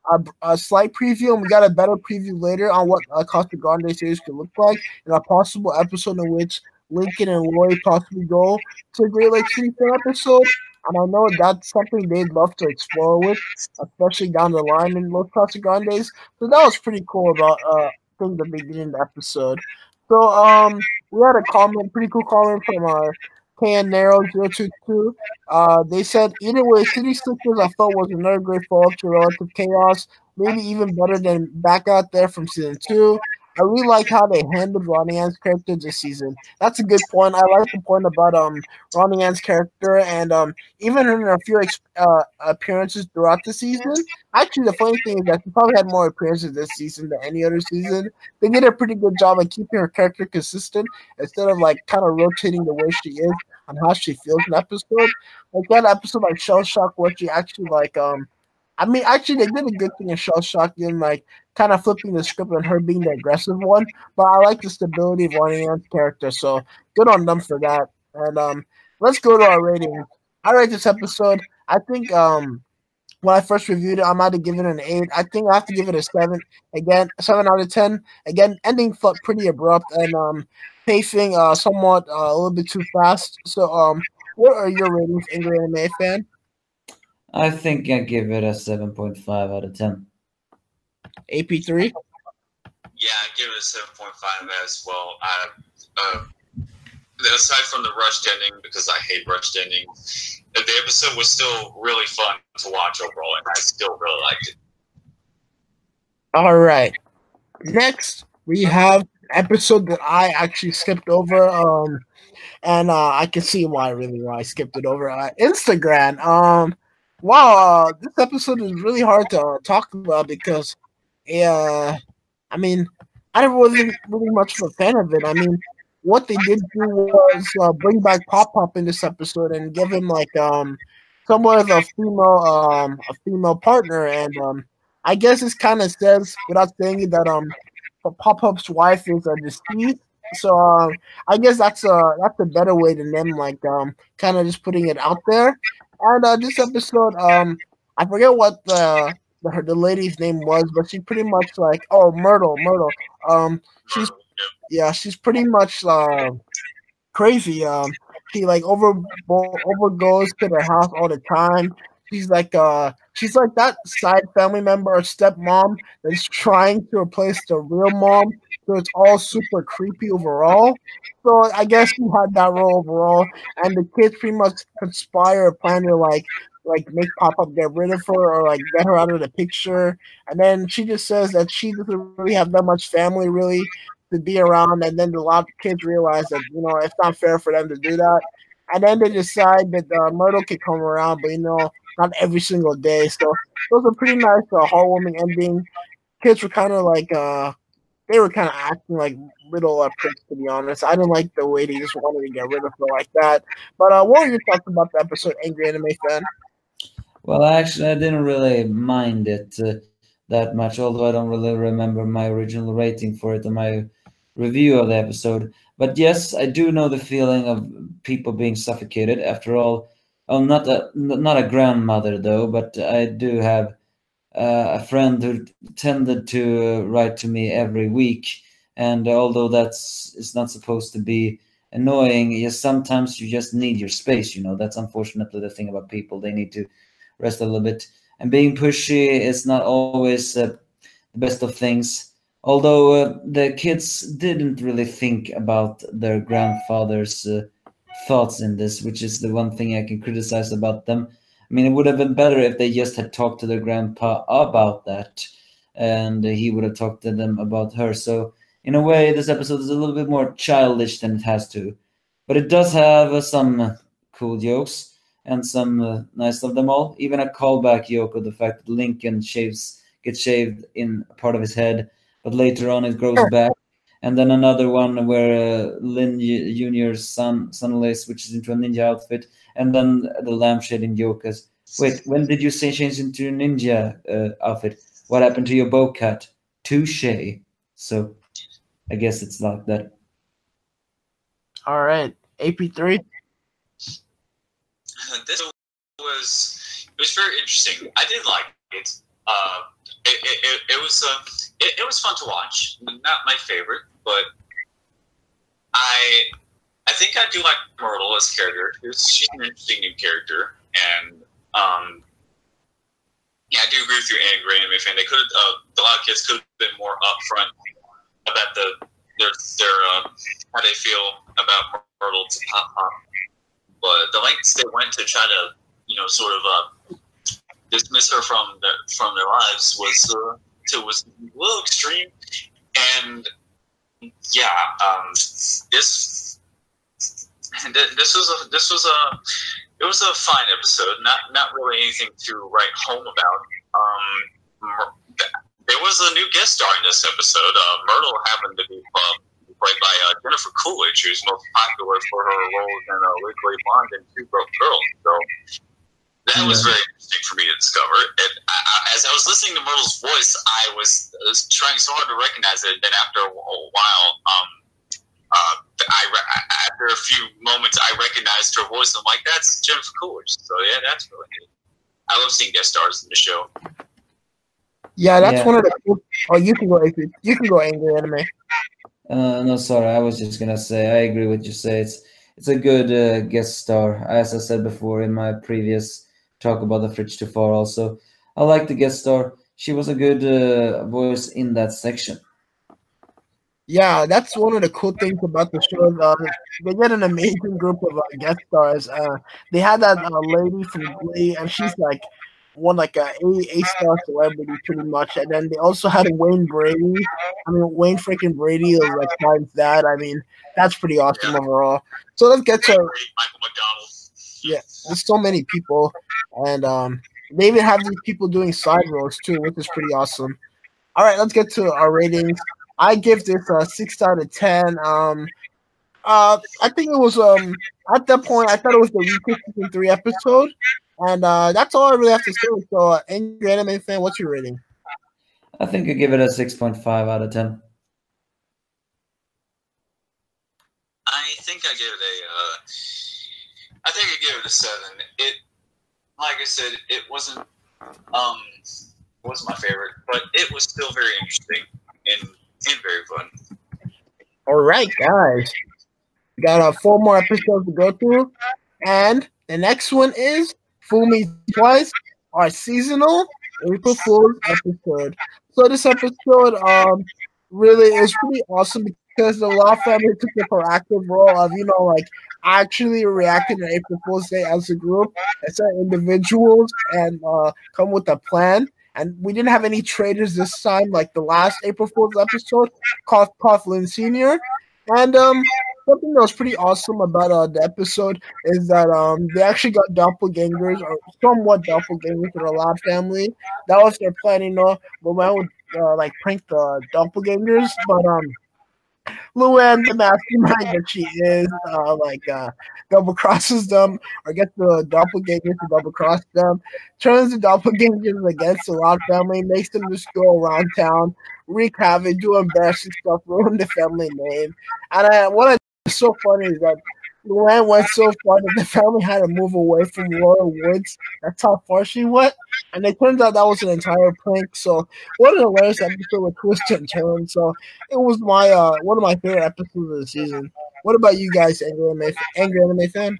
a, a, slight preview, and we got a better preview later on what a Casagrande series could look like, and a possible episode in which Lincoln and Clyde possibly go to Great Lake City for an episode. And I know that's something they'd love to explore with, especially down the line in Los Casagrandes. So that was pretty cool about uh thing the beginning of the episode. So um we had a comment, pretty cool comment from our KN Narrow 022. Uh, they said either way, City Slickers I felt was another great follow to Relative Chaos, maybe even better than back out there from season two. I really like how they handled Ronnie Anne's character this season. That's a good point. I like the point about um Ronnie Anne's character and um even in a few uh, appearances throughout the season. Actually, the funny thing is that she probably had more appearances this season than any other season. They did a pretty good job of keeping her character consistent instead of like kind of rotating the way she is and how she feels in episode. Like that episode like Shell Shock where she actually like um I mean, actually, they did a good thing in Shell Shock in like kind of flipping the script and her being the aggressive one. But I like the stability of Ronnie Anne's character, so good on them for that. And um, let's go to our ratings. I rate this episode. I think um, when I first reviewed it, I might have given it an eight. I think I have to give it a seven. Again, seven out of ten. Again, ending felt pretty abrupt and um, pacing uh, somewhat uh, a little bit too fast. So um, what are your ratings, Angry Anime fan? I think I give it a 7.5 out of 10. AP3? Yeah, I give it a 7.5 as well. I, uh, aside from the rushed ending, because I hate rushed endings, the episode was still really fun to watch overall, and I still really liked it. All right. Next, we have episode that I actually skipped over. Um, and uh, I can see why really why I skipped it over. Uh, Instagram. Um, wow, uh, this episode is really hard to uh, talk about because, yeah, I mean, I wasn't really much of a fan of it. I mean, what they did do was uh, bring back Pop Pop in this episode and give him like um somewhat of a female um a female partner, and um I guess this kind of says without saying it that um Pop Pop's wife is a deceased. So um, I guess that's a that's a better way than them like um kind of just putting it out there. And uh, this episode, um, I forget what the the, the lady's name was, but she pretty much like oh Myrtle, Myrtle. Um, she's yeah, she's pretty much uh, crazy. Um, she like over over goes to the house all the time. She's like uh she's like that side family member or stepmom that's trying to replace the real mom. So it's all super creepy overall. So I guess he had that role overall, and the kids pretty much conspire, plan to like like make Pop Up get rid of her or like get her out of the picture. And then she just says that she doesn't really have that much family really to be around. And then a lot of kids realize that you know it's not fair for them to do that. And then they decide that uh, Myrtle can come around, but you know not every single day. So it was a pretty nice, uh, heartwarming ending. Kids were kind of like uh they were kind of acting like little uh, pricks, to be honest. I didn't like the way they just wanted to get rid of her like that. But uh, what were your thoughts about the episode, Angry Anime Fan? Well, actually, I didn't really mind it uh, that much, although I don't really remember my original rating for it and my review of the episode. But yes, I do know the feeling of people being suffocated. After all, oh, not a not a grandmother though, but I do have a friend who tended to write to me every week, and although that's it's not supposed to be annoying, yes, sometimes you just need your space. You know, that's unfortunately the thing about people; they need to rest a little bit. And being pushy is not always uh, the best of things. Although uh, the kids didn't really think about their grandfather's uh, thoughts in this, which is the one thing I can criticize about them. I mean, it would have been better if they just had talked to their grandpa about that, and he would have talked to them about her. So, in a way, this episode is a little bit more childish than it has to, but it does have uh, some cool jokes and some uh, nice of them all. Even a callback joke of the fact that Lincoln shaves gets shaved in part of his head, but later on it grows back and then another one where uh, Lynn Junior's son suddenly switches into a ninja outfit, and then the lampshading Yokas. Wait, when did you say change into a ninja uh, outfit? What happened to your bow cut? Touche. So, I guess it's like that. All right, AP3. This was it was very interesting. I did like it. Uh, it, it, it was uh, it, it was fun to watch. Not my favorite, but I I think I do like Myrtle as a character. She's an interesting new character, and um, yeah, I do agree with you, Anne Gray and fan. They could uh, a lot of kids could have been more upfront about the their their uh, how they feel about Myrtle to Pop Pop, but the lengths they went to try to you know sort of uh, dismiss her from their from their lives was uh, to was a little extreme, and yeah, um, this was a this was a it was a fine episode. Not not really anything to write home about. Um, there was a new guest star in this episode. Uh, Myrtle happened to be uh, played by uh, Jennifer Coolidge, who's most popular for her roles in uh, Legally Blonde and Two Broke Girls. So that was very interesting for me to discover. And I, I, as I was listening to Myrtle's voice, I was, was trying so hard to recognize it. And then after a, a while, um, uh, I after a few moments, I recognized her voice. I'm like, that's Jennifer Coolidge. So yeah, that's really good. I love seeing guest stars in the show. Yeah, that's yeah. one of the. Oh, you can go. You can go angry anime. Uh, no, sorry. I was just gonna say I agree with you. Say it's it's a good uh, guest star. As I said before in my previous talk about the fridge too far also. I like the guest star. She was a good uh, voice in that section. Yeah, that's one of the cool things about the show. Uh, they get an amazing group of uh, guest stars. Uh, they had that uh, lady from Glee, and she's like one like a A star celebrity pretty much. And then they also had Wayne Brady. I mean, Wayne freaking Brady is like finds that. I mean, that's pretty awesome overall. So let's get to. Yeah, there's so many people and um, they even have these people doing side roles too, which is pretty awesome. All right, let's get to our ratings. I give this a six out of ten. Um, uh, I think it was um at that point I thought it was the weakest season three episode, and uh, that's all I really have to say. So, uh, angry anime fan, what's your rating? I think I give it a six point five out of ten. I think I give it a. Uh, I think I give it a seven. It like I said, it wasn't um was my favorite, but it was still very interesting and and very fun. All right, guys, we got uh, four more episodes to go through, and the next one is Fool Me Twice, our seasonal April Fool's episode. So this episode, um, really is pretty awesome because the Loud family took a proactive role of you know like actually reacting to April Fool's Day as a group, as individuals, and uh, come with a plan. And we didn't have any traders this time, like the last April Fool's episode, Cough Coughlin Senior. And um, something that was pretty awesome about uh, the episode is that um, they actually got doppelgangers or somewhat doppelgangers for the Loud family. That was their plan, you know. But when would uh, like prank the doppelgangers, but um Luan, the mastermind that she is, uh, like uh, double crosses them or gets the doppelgangers to double cross them, turns the doppelgangers against the Loud family, makes them just go around town, wreak havoc, do embarrassing stuff, ruin the family name. And I, what I, so funny is that Luan went so far that the family had to move away from Royal Woods. That's how far she went. And it turns out that was an entire prank. So what an hilarious episode with twists and turns. So it was my uh one of my favorite episodes of the season. What about you guys, angry anime, angry anime fan?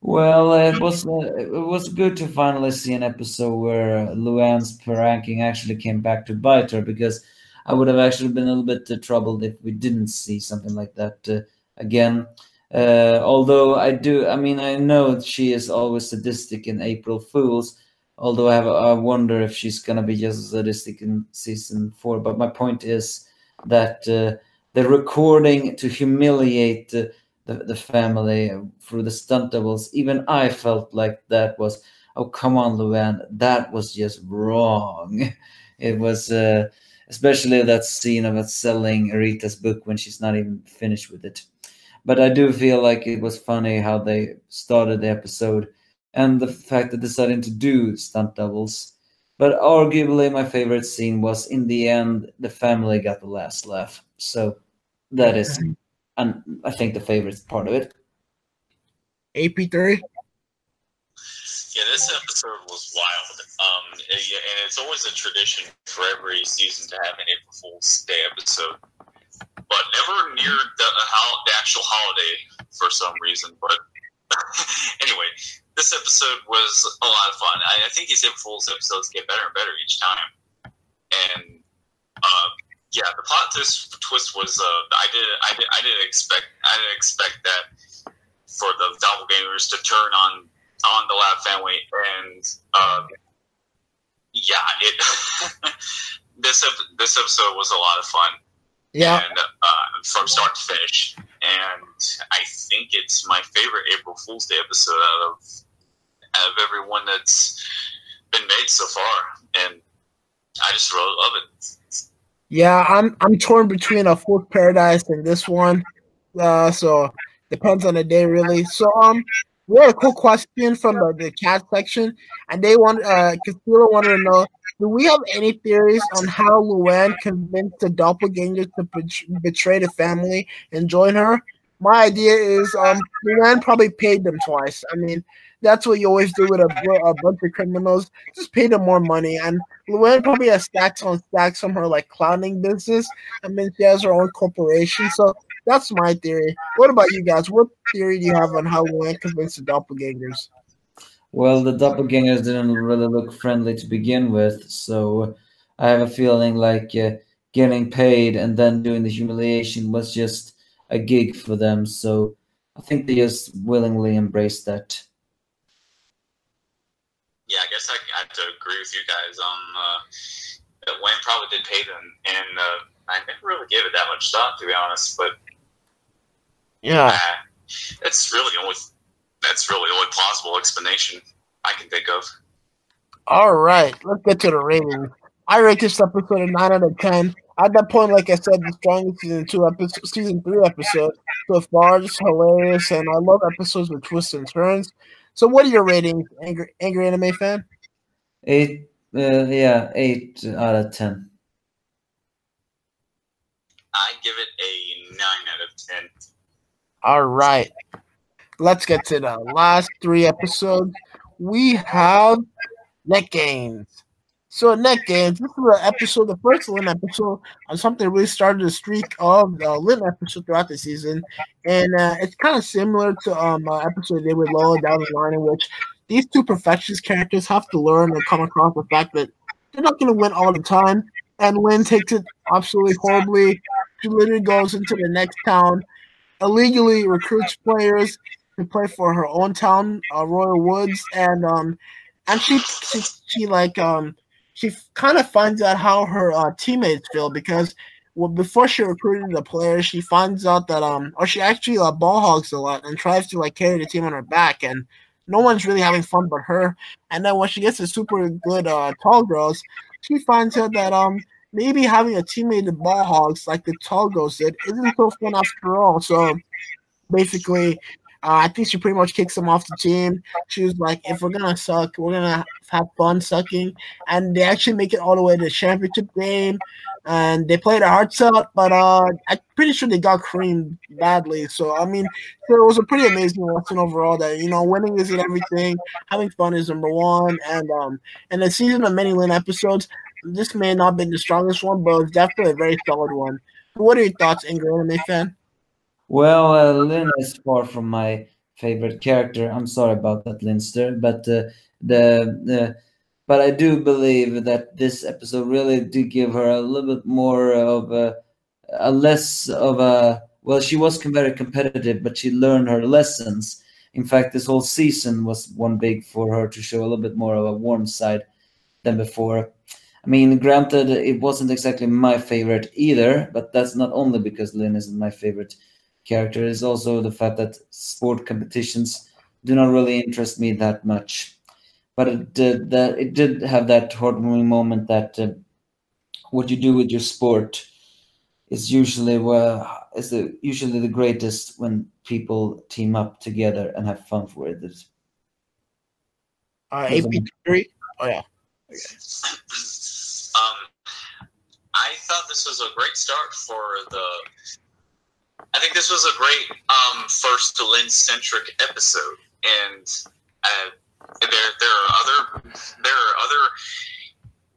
Well, it was uh, it was good to finally see an episode where Luan's pranking actually came back to bite her because I would have actually been a little bit uh, troubled if we didn't see something like that uh, again. Uh, although I do, I mean, I know she is always sadistic in April Fools. Although I have, I wonder if she's gonna be just as sadistic in season four. But my point is that uh, the recording to humiliate the, the, the family through the stunt doubles, even I felt like that was, oh come on, Luan, that was just wrong. It was. Uh, especially that scene of selling Rita's book when she's not even finished with it but I do feel like it was funny how they started the episode and the fact that they decided to do stunt doubles. But arguably, my favorite scene was in the end, the family got the last laugh. So that is, and I think the favorite part of it. AP3. Yeah, this episode was wild. Um, and and it's always a tradition for every season to have an April Fool's Day episode, but never near the, the actual holiday for some reason. But anyway, this episode was a lot of fun. I, I think these Fool's episodes get better and better each time. And uh, yeah, the plot twist twist was uh, I did I did I didn't expect I didn't expect that for the doppelgangers to turn on on the Loud family, and um, yeah, it this this episode was a lot of fun, Yeah, and uh, from start to finish. And I think it's my favorite April Fool's Day episode out of out of everyone that's been made so far, and I just really love it. yeah. I'm I'm torn between a Fool's Paradise and this one. Uh, so depends on the day, really. So um, we had a cool question from the, the chat section, and they want uh, Castillo wanted to know: Do we have any theories on how Luan convinced the doppelganger to bet- betray the family and join her? My idea is um, Luan probably paid them twice. I mean, that's what you always do with a, a bunch of criminals. Just pay them more money. And Luan probably has stacks on stacks from her like clowning business. I mean, she has her own corporation. So that's my theory. What about you guys? What theory do you have on how Luan convinced the doppelgangers? Well, the doppelgangers didn't really look friendly to begin with, so I have a feeling like uh, getting paid and then doing the humiliation was just a gig for them. So I think they just willingly embraced that. Yeah, I guess I, I have to agree with you guys on uh, Wayne probably did pay them, and uh, I never really gave it that much thought to be honest. But Yeah. that's really the only that's really the only plausible explanation I can think of. All right, let's get to the ratings. I rate this episode a nine out of ten. At that point, like I said, the strongest season two episode, season three episode so far, just hilarious, and I love episodes with twists and turns. So, what are your ratings, angry, angry anime fan? Eight, uh, yeah, eight out of ten. I give it a nine out of ten. All right, let's get to the last three episodes. We have Net Gains. So Net Gains. This is an episode, the first Lynn episode on something really started a streak of the Lynn episode throughout the season, and uh, it's kind of similar to um uh, episode they would lower down the line in which these two perfectionist characters have to learn and come across the fact that they're not going to win all the time, and Lynn takes it absolutely horribly. She literally goes into the next town, illegally recruits players to play for her own town, uh, Royal Woods, and um, and she she, she like um she kind of finds out how her uh, teammates feel because well before she recruited the players, she finds out that um or she actually uh, ball hogs a lot and tries to like carry the team on her back and no one's really having fun but her. And then when she gets the super good uh, tall girls, she finds out that um maybe having a teammate in ball hogs like the girls did isn't so fun after all. So basically, uh, I think she pretty much kicks them off the team. She was like, if we're gonna suck, we're gonna have fun sucking. And they actually make it all the way to the championship game. And they played their hearts out, but uh, I'm pretty sure they got creamed badly. So I mean, so it was a pretty amazing lesson overall. That you know, winning isn't everything. Having fun is number one. And um, and the season of many Lynn episodes, this may not have been the strongest one, but it's definitely a very solid one. What are your thoughts, Angry, anime fan? Well, uh, Lynn is far from my favorite character. I'm sorry about that, Linster, but uh, the the but I do believe that this episode really did give her a little bit more of a, a less of a well, she was very competitive, but she learned her lessons. In fact, this whole season was one big for her to show a little bit more of a warm side than before. I mean, granted, it wasn't exactly my favorite either, but that's not only because Lynn isn't my favorite character. It's also the fact that sport competitions do not really interest me that much. But it did that. It did have that heartwarming moment that uh, what you do with your sport is usually well is the usually the greatest when people team up together and have fun with it. Uh, Yes, AP three. Oh yeah. um, I thought this was a great start for the. I think this was a great um, first Lynn centric episode, and uh, there there are other there are other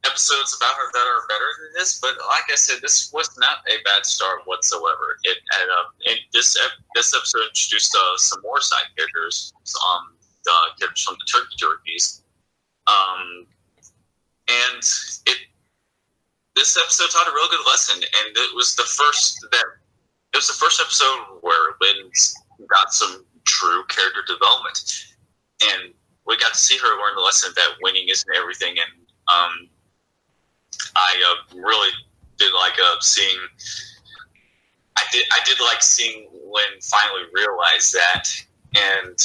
episodes about her that are better than this, but like I said, this was not a bad start whatsoever. It and, uh, it this this episode introduced uh, some more side characters, um, the characters from the Turkey Turkeys, um, and it this episode taught a real good lesson, and it was the first that it was the first episode where Lynn got some true character development, and we got to see her learn the lesson that winning isn't everything, and um, I uh, really did like uh, seeing. I did. I did like seeing Lynn finally realize that, and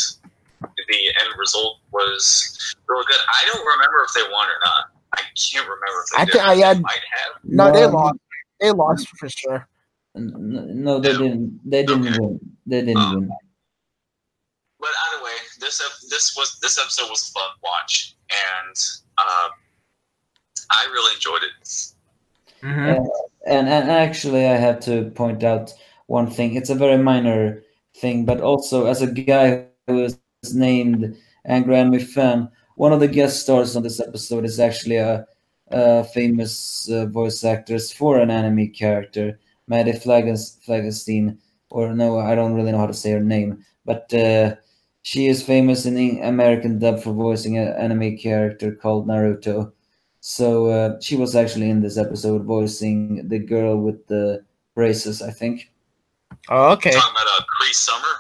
the end result was really good. I don't remember if they won or not. I can't remember if they I did. think I They had- might have. No, they lost. They lost for sure. No, they didn't. They didn't Okay. win. They didn't Um, win. But either way, this this was this episode was a fun watch, and uh, I really enjoyed it. Mhm. And and actually, I have to point out one thing. It's a very minor thing, but also as a guy who is named Angry Anime fan, one of the guest stars on this episode is actually a, a famous uh, voice actress for an anime character, Maddie Flagas- Flagestein, or no, I don't really know how to say her name, but uh, she is famous in the American dub for voicing an anime character called Naruto. So uh, she was actually in this episode voicing the girl with the braces, I think. Oh, okay. Talking about uh, Cree Summer.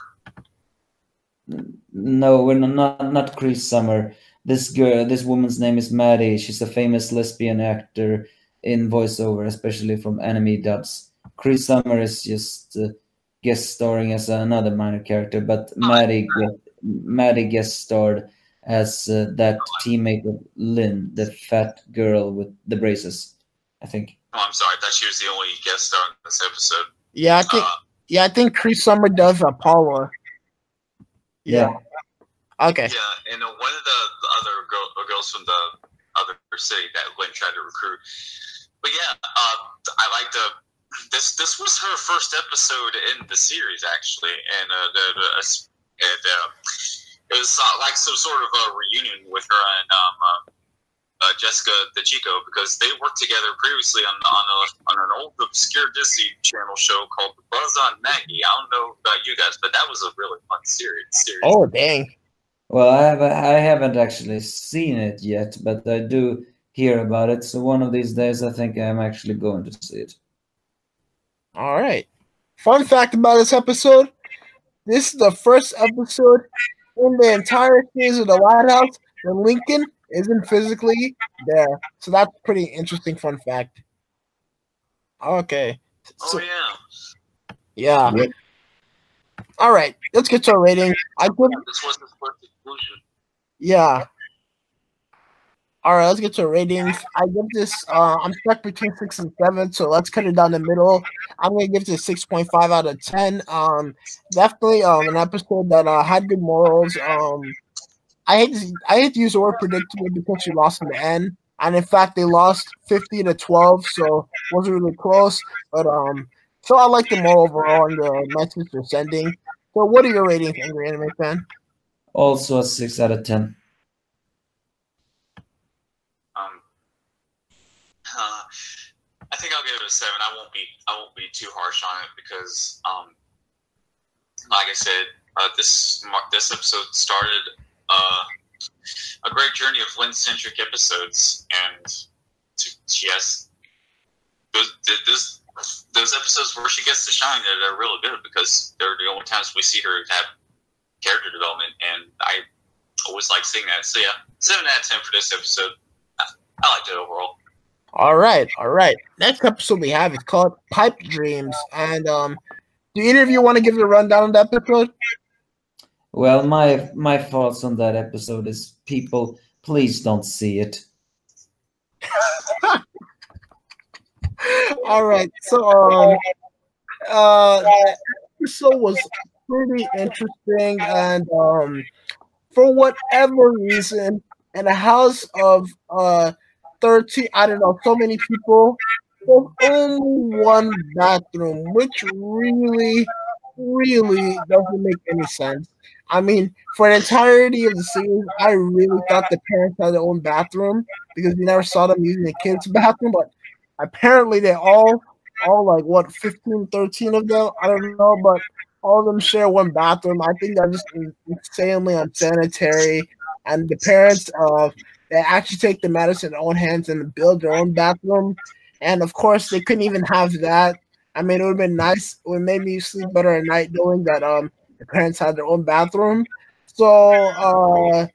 No, we're not not, not Cree Summer. This girl, this woman's name is Maddie. She's a famous lesbian actor in voiceover, especially from anime dubs. Cree Summer is just uh, guest starring as another minor character, but Maddie get, Maddie guest starred as uh, that teammate of Lynn, the fat girl with the braces. I think. Oh, I'm sorry. I thought she was the only guest star in this episode. Yeah, I think. Uh, Yeah, I think Cree Summer does uh, Paula. Yeah. Okay. Yeah, and uh, one of the, the other girl, uh, girls from the other city that Lynn tried to recruit. But yeah, uh, I like the this. This was her first episode in the series actually, and uh, the, the and uh, it was uh, like some sort of a reunion with her and um, uh, uh, Jessica DiCicco because they worked together previously on on, a, on an old obscure Disney Channel show called Buzz on Maggie. I don't know about you guys, but that was a really fun series. series. Oh, dang. Well, I have I haven't actually seen it yet, but I do hear about it. So one of these days, I think I'm actually going to see it. All right. Fun fact about this episode: this is the first episode in the entire series of the Loud House where Lincoln isn't physically there. So that's pretty interesting fun fact. Okay. So, Oh yeah. yeah. All right. Let's get to our rating. I give This was his first exclusion. Yeah. All right, let's get to ratings. I give this. Uh, I'm stuck between six and seven, so let's cut it down the middle. I'm gonna give this six point five out of ten. Um, definitely um an episode that uh, had good morals. Um, I hate to, I hate to use the word predictable because you lost in the end, and in fact they lost fifty to twelve, so it wasn't really close. But um, so I like the moral overall and the message they're sending. So, what are your ratings, Angry Anime Fan? Also a six out of ten. Um, uh, I think I'll give it a seven. I won't be I won't be too harsh on it because, um, like I said, uh, this this episode started uh, a great journey of Lynn centric episodes, and she has those, those those episodes where she gets to shine that are really good because they're the only times we see her have character development, and I always like seeing that. So yeah, seven out of ten for this episode. I, I liked it overall. All right, all right. Next episode we have is called Pipe Dreams, and um, do either of you want to give a rundown on that episode? Well, my my thoughts on that episode is people, please don't see it. All right, so um, uh, the episode was pretty interesting, and um, for whatever reason, in a house of uh 30, I don't know, so many people, there's only one bathroom, which really, really doesn't make any sense. I mean, for the entirety of the series, I really thought the parents had their own bathroom because we never saw them using the kids' bathroom. But apparently, they all, all like what, 15, 13 of them? I don't know, but all of them share one bathroom. I think they're just insanely unsanitary. And the parents, uh, they actually take the matters in their own hands and build their own bathroom. And of course, they couldn't even have that. I mean, it would have been nice. It would make me sleep better at night knowing that um the parents had their own bathroom. So, uh,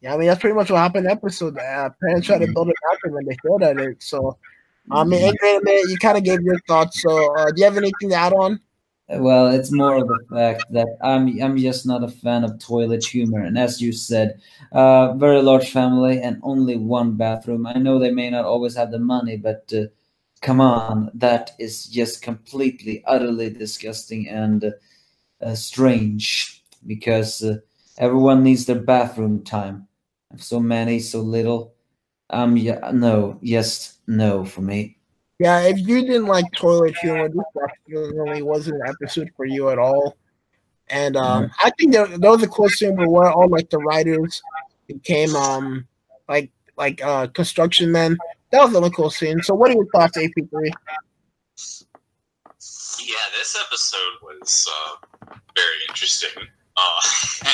yeah, I mean, that's pretty much what happened episode. Uh, parents tried to build a bathroom and they failed at it. So, I mean, Angry, you kind of gave your thoughts. So, uh, do you have anything to add on? Well, it's more of the fact that I'm I'm just not a fan of toilet humor, and as you said, uh, very large family and only one bathroom. I know they may not always have the money, but uh, come on, that is just completely, utterly disgusting and uh, strange because uh, everyone needs their bathroom time. So many, so little. Um, yeah, no, yes, no for me. Yeah, if you didn't like toilet humor, this definitely wasn't an episode for you at all. And um, mm-hmm. I think that, there was a close scene where all like the writers became um like like uh construction men. That was a cool scene. So, what are your thoughts, AP3? Yeah, this episode was uh, very interesting. Uh,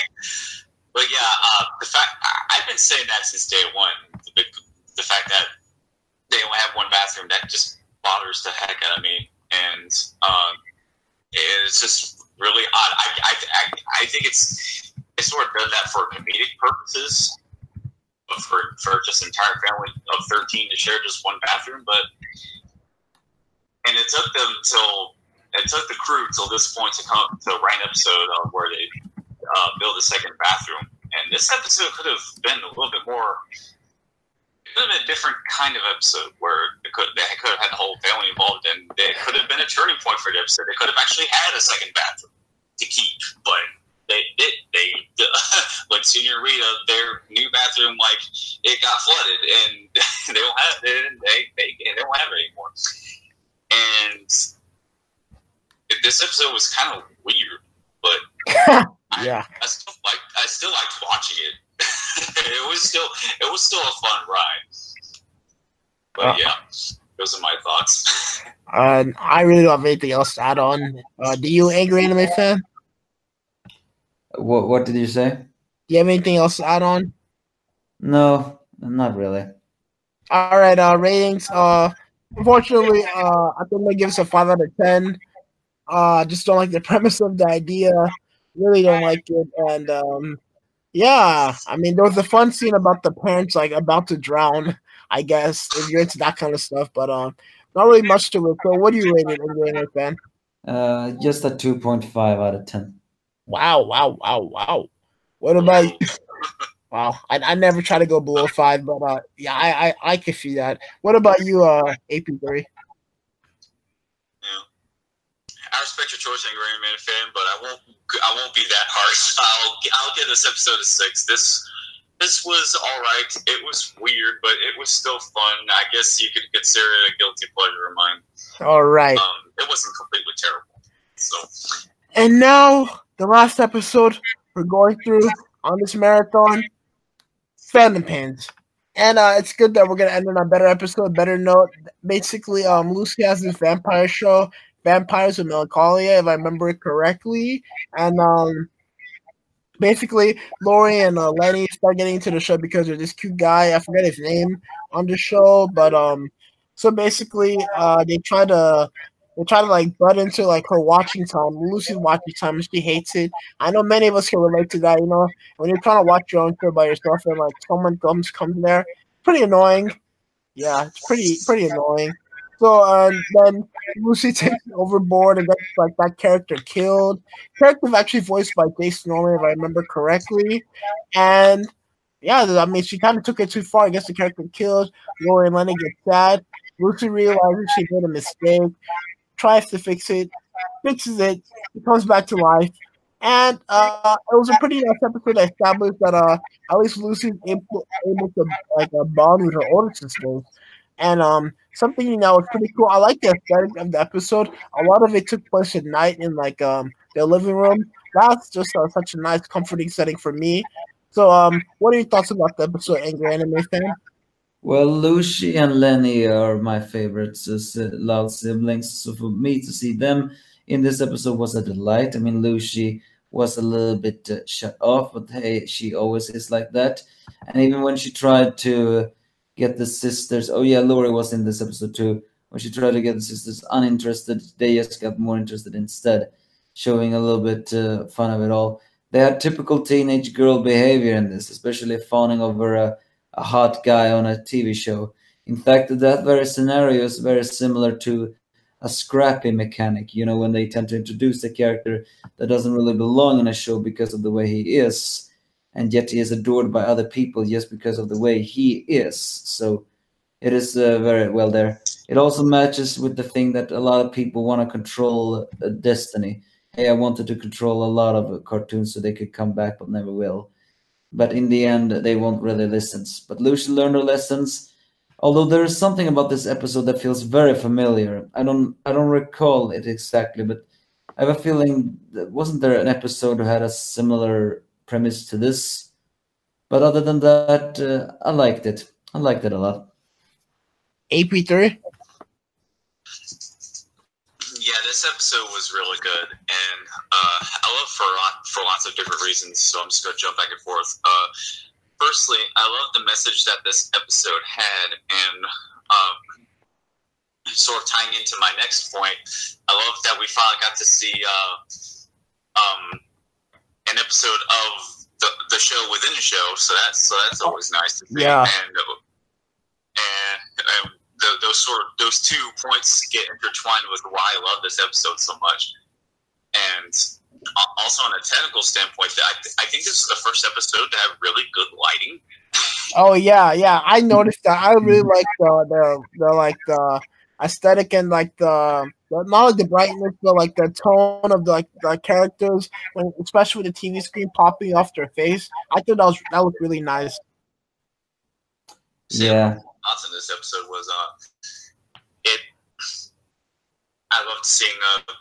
but yeah, uh, the fact I've been saying that since day one. The, the fact that they only have one bathroom that just bothers the heck out of me, and um, it's just really odd. I, I, I, I think it's it's sort of done that for comedic purposes, for for just an entire family of thirteen to share just one bathroom, but and it took them till it took the crew till this point to come to write an episode of where they uh, build a second bathroom. And this episode could have been a little bit more could have been a different kind of episode where they could, they could have had the whole family involved and it could have been a turning point for the episode. They could have actually had a second bathroom to keep, but they did. They, they like Rita, their new bathroom, like it got flooded and they don't have it. They, they, they don't have it anymore. And this episode was kind of weird, but yeah, I, I still like I still liked watching it. it was still it was still a fun ride. But uh, yeah, those are my thoughts. uh, I really don't have anything else to add on. Uh, do you angry anime fan? What What did you say? Do you have anything else to add on? No, not really. All right, uh, ratings. Uh, unfortunately, uh, I think they give us a five out of ten. Uh, just don't like the premise of the idea. Really don't like it, and um, yeah, I mean, there was a fun scene about the parents like about to drown. I guess if you're into that kind of stuff, but um, not really much to it. So, what do you rate it, Indiana fan? Uh, just a two point five out of ten. Wow! Wow! Wow! Wow! What about? wow, I, I never try to go below five, but uh, yeah, I I, I can see that. What about you, uh, AP three? I respect your choice, Angry Anime fan, but I won't. I won't be that harsh. I'll. I'll give this episode a six. This. This was all right. It was weird, but it was still fun. I guess you could consider it a guilty pleasure of mine. All right. Um, it wasn't completely terrible. So. And now the last episode we're going through on this marathon, Fandom Pains. And uh, it's good that we're gonna end on a better episode, better note. Basically, um, Lucy has this vampire show, Vampires of Melancholia, if I remember it correctly. And um, basically, Lori and uh, Leni start getting into the show because there's this cute guy. I forget his name on the show, but um, so basically, uh, they try to they try to like butt into like her watching time, Lucy's watching time, and she hates it. I know many of us can relate to that. You know, when you're trying to watch your own show by yourself and like someone comes comes there, pretty annoying. Yeah, it's pretty pretty annoying. So then Lucy takes it overboard and gets like that character killed. Character actually voiced by Jason Norman, if I remember correctly. And yeah, I mean, she kind of took it too far. I guess the character killed. Lori and Leni get sad. Lucy realizes she made a mistake, tries to fix it, fixes it, it comes back to life. And uh, it was a pretty nice episode that established that uh, at least Lucy's able, able to like uh, bond with her older sisters. And um, something you know it's pretty cool. I like the aesthetic of the episode. A lot of it took place at night in like um their living room. That's just uh, such a nice, comforting setting for me. So, um, what are your thoughts about the episode, Angry Anime Fan? Well, Lucy and Leni are my favorites as loud siblings. So for me to see them in this episode was a delight. I mean, Lucy was a little bit uh, shut off, but hey, she always is like that. And even when she tried to get the sisters, oh yeah, Lori was in this episode too. When she tried to get the sisters uninterested, they just got more interested instead, showing a little bit uh, fun of it all. They had typical teenage girl behavior in this, especially fawning over a, a hot guy on a TV show. In fact, that very scenario is very similar to a scrappy mechanic, you know, when they tend to introduce a character that doesn't really belong in a show because of the way he is, and yet he is adored by other people just because of the way he is. So it is uh, very well there. It also matches with the thing that a lot of people want to control uh, destiny. Hey, I wanted to control a lot of cartoons so they could come back, but never will. But in the end, they won't really listen. But Lucy learned her lessons although there is something about this episode that feels very familiar. I don't I don't recall it exactly, but I have a feeling that wasn't there an episode who had a similar premise to this. But other than that, uh, I liked it. I liked it a lot. AP3? Yeah, this episode was really good, and uh, I love for for lots of different reasons. So I'm just gonna jump back and forth. Uh, firstly, I love the message that this episode had, and um, sort of tying into my next point, I love that we finally got to see uh, um, an episode of the, the show within the show. So that's so that's always nice to see. Yeah. And, and, and the, those sort of those two points get intertwined with why I love this episode so much. And also on a technical standpoint, I, I think this is the first episode to have really good lighting. Oh yeah, yeah. I noticed that. I really mm-hmm. like the the, the like the aesthetic and like the, the not like the brightness, but like the tone of the like the characters, when, especially with the TV screen popping off their face. I thought that was that was really nice. Yeah. Lots in this episode was uh, it. I loved seeing uh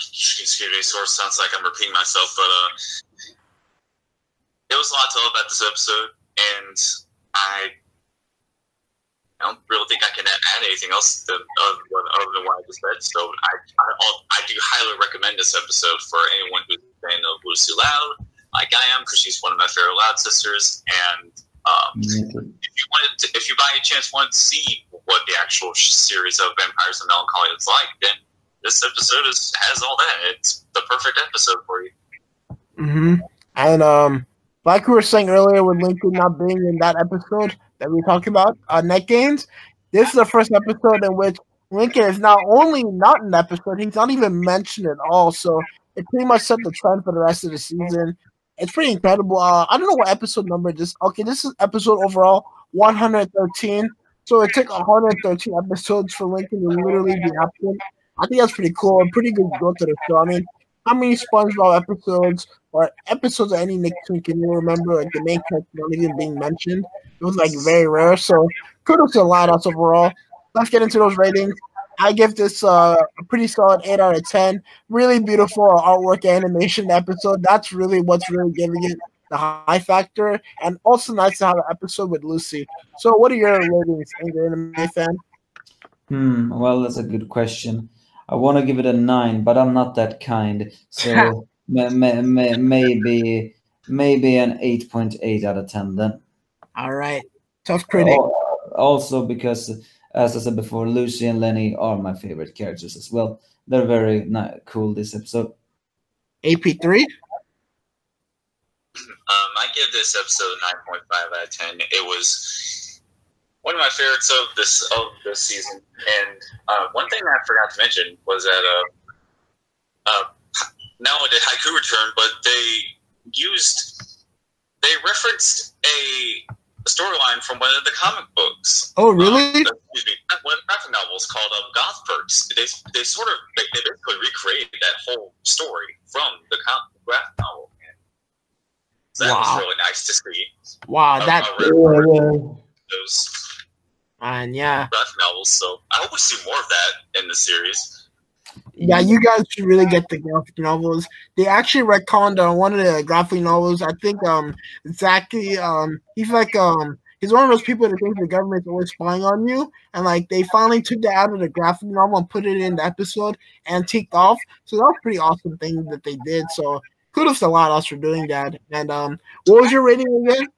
excuse me, sort of sounds like I'm repeating myself, but uh, it was a lot to love about this episode, and I I don't really think I can add anything else to, other, other than what I just said. So I, I, I do highly recommend this episode for anyone who's a fan of Lucy Loud, like I am, because she's one of my favorite Loud sisters. And um, Mm-hmm. if you wanted, to, if you by any chance want to see what the actual series of Vampires and Melancholy is like, then this episode is has all that. It's the perfect episode for you. Mm-hmm. And um, like we were saying earlier, with Lincoln not being in that episode that we talked about, uh, Net Gains, this is the first episode in which Lincoln is not only not an episode, he's not even mentioned at all. So it pretty much set the trend for the rest of the season. It's pretty incredible. Uh, I don't know what episode number this. Okay, this is episode overall 113. So it took 113 episodes for Lincoln to literally be absent. I think that's pretty cool pretty good growth to the show. I mean, how many SpongeBob episodes or episodes of any Nicktoon can you remember like the main character not even being mentioned? It was like very rare. So kudos to Loud House overall. Let's get into those ratings. I give this uh, a pretty solid eight out of ten. Really beautiful artwork animation episode. That's really what's really giving it the high factor, and also nice to have an episode with Lucy. So, what are your ratings, Angry Anime fan? Hmm. Well, that's a good question. I want to give it a nine, but I'm not that kind. So may, may, may, maybe maybe an eight point eight out of ten then. All right, tough critic. Al- Also because, as I said before, Lucy and Leni are my favorite characters as well. They're very ni- cool this episode. AP three. Um, I give this episode nine point five out of ten. It was one of my favorites of this of this season. And uh, one thing I forgot to mention was that uh, uh, not only did Haiku return, but they used they referenced a storyline from one of the comic books. Oh, really? Um, excuse me, one of the graphic novels called um, Goth Perks. They, they sort of they, they basically recreated that whole story from the com- graphic novel. So that Wow. was really nice to see. Wow, Uh, that uh, Those and yeah, graphic novels. So I hope we see more of that in the series. Yeah, you guys should really get the graphic novels. They actually retconned on one of the graphic novels. I think um Zaki um he's like um he's one of those people that thinks the government's always spying on you, and like they finally took that out of the graphic novel and put it in the episode and ticked off. So that was pretty awesome thing that they did. So kudos to a lot of us for doing that. And um, what was your rating again?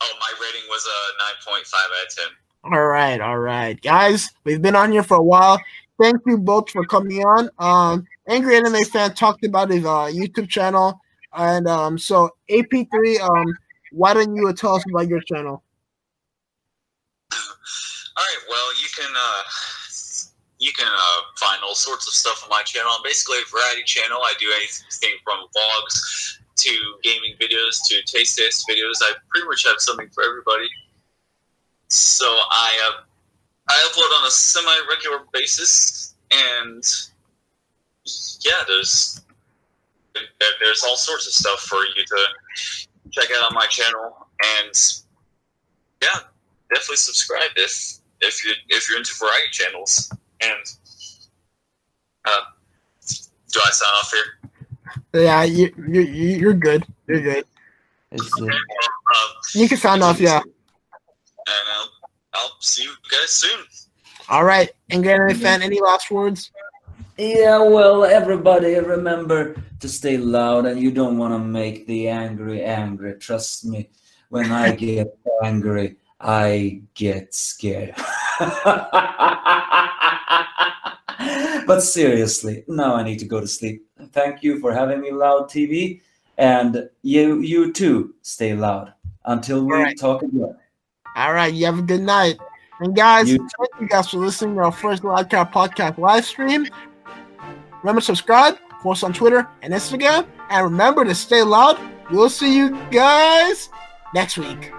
Oh, my rating was a nine point five out of ten. All right, all right, guys. We've been on here for a while. Thank you both for coming on. Um, Angry Anime Fan talked about his uh, YouTube channel, and um, so AP3. Um, why don't you tell us about your channel? All right. Well, you can uh, you can uh, find all sorts of stuff on my channel. I'm basically a variety channel. I do anything from vlogs to gaming videos to taste test videos. I pretty much have something for everybody. So I uh, I upload on a semi-regular basis, and yeah, there's there's all sorts of stuff for you to check out on my channel, and yeah, definitely subscribe if if you if you're into variety channels. And uh, do I sign off here? Yeah, you you you're good. You're good. It's, uh, Uh, You can sign off. Yeah. And I'll, I'll see you guys soon. All right. Angry Anime Fan. Any last words? Yeah, well, everybody remember to stay loud and you don't want to make the angry angry. Trust me, when I get angry, I get scared. but seriously, now I need to go to sleep. Thank you for having me, Loud TV. And you, you too, stay loud. Until we Alright. talk again. All right. You have a good night. And guys, You- thank you guys for listening to our first Loudcast podcast live stream. Remember to subscribe, follow us on Twitter and Instagram, and remember to stay loud. We'll see you guys next week.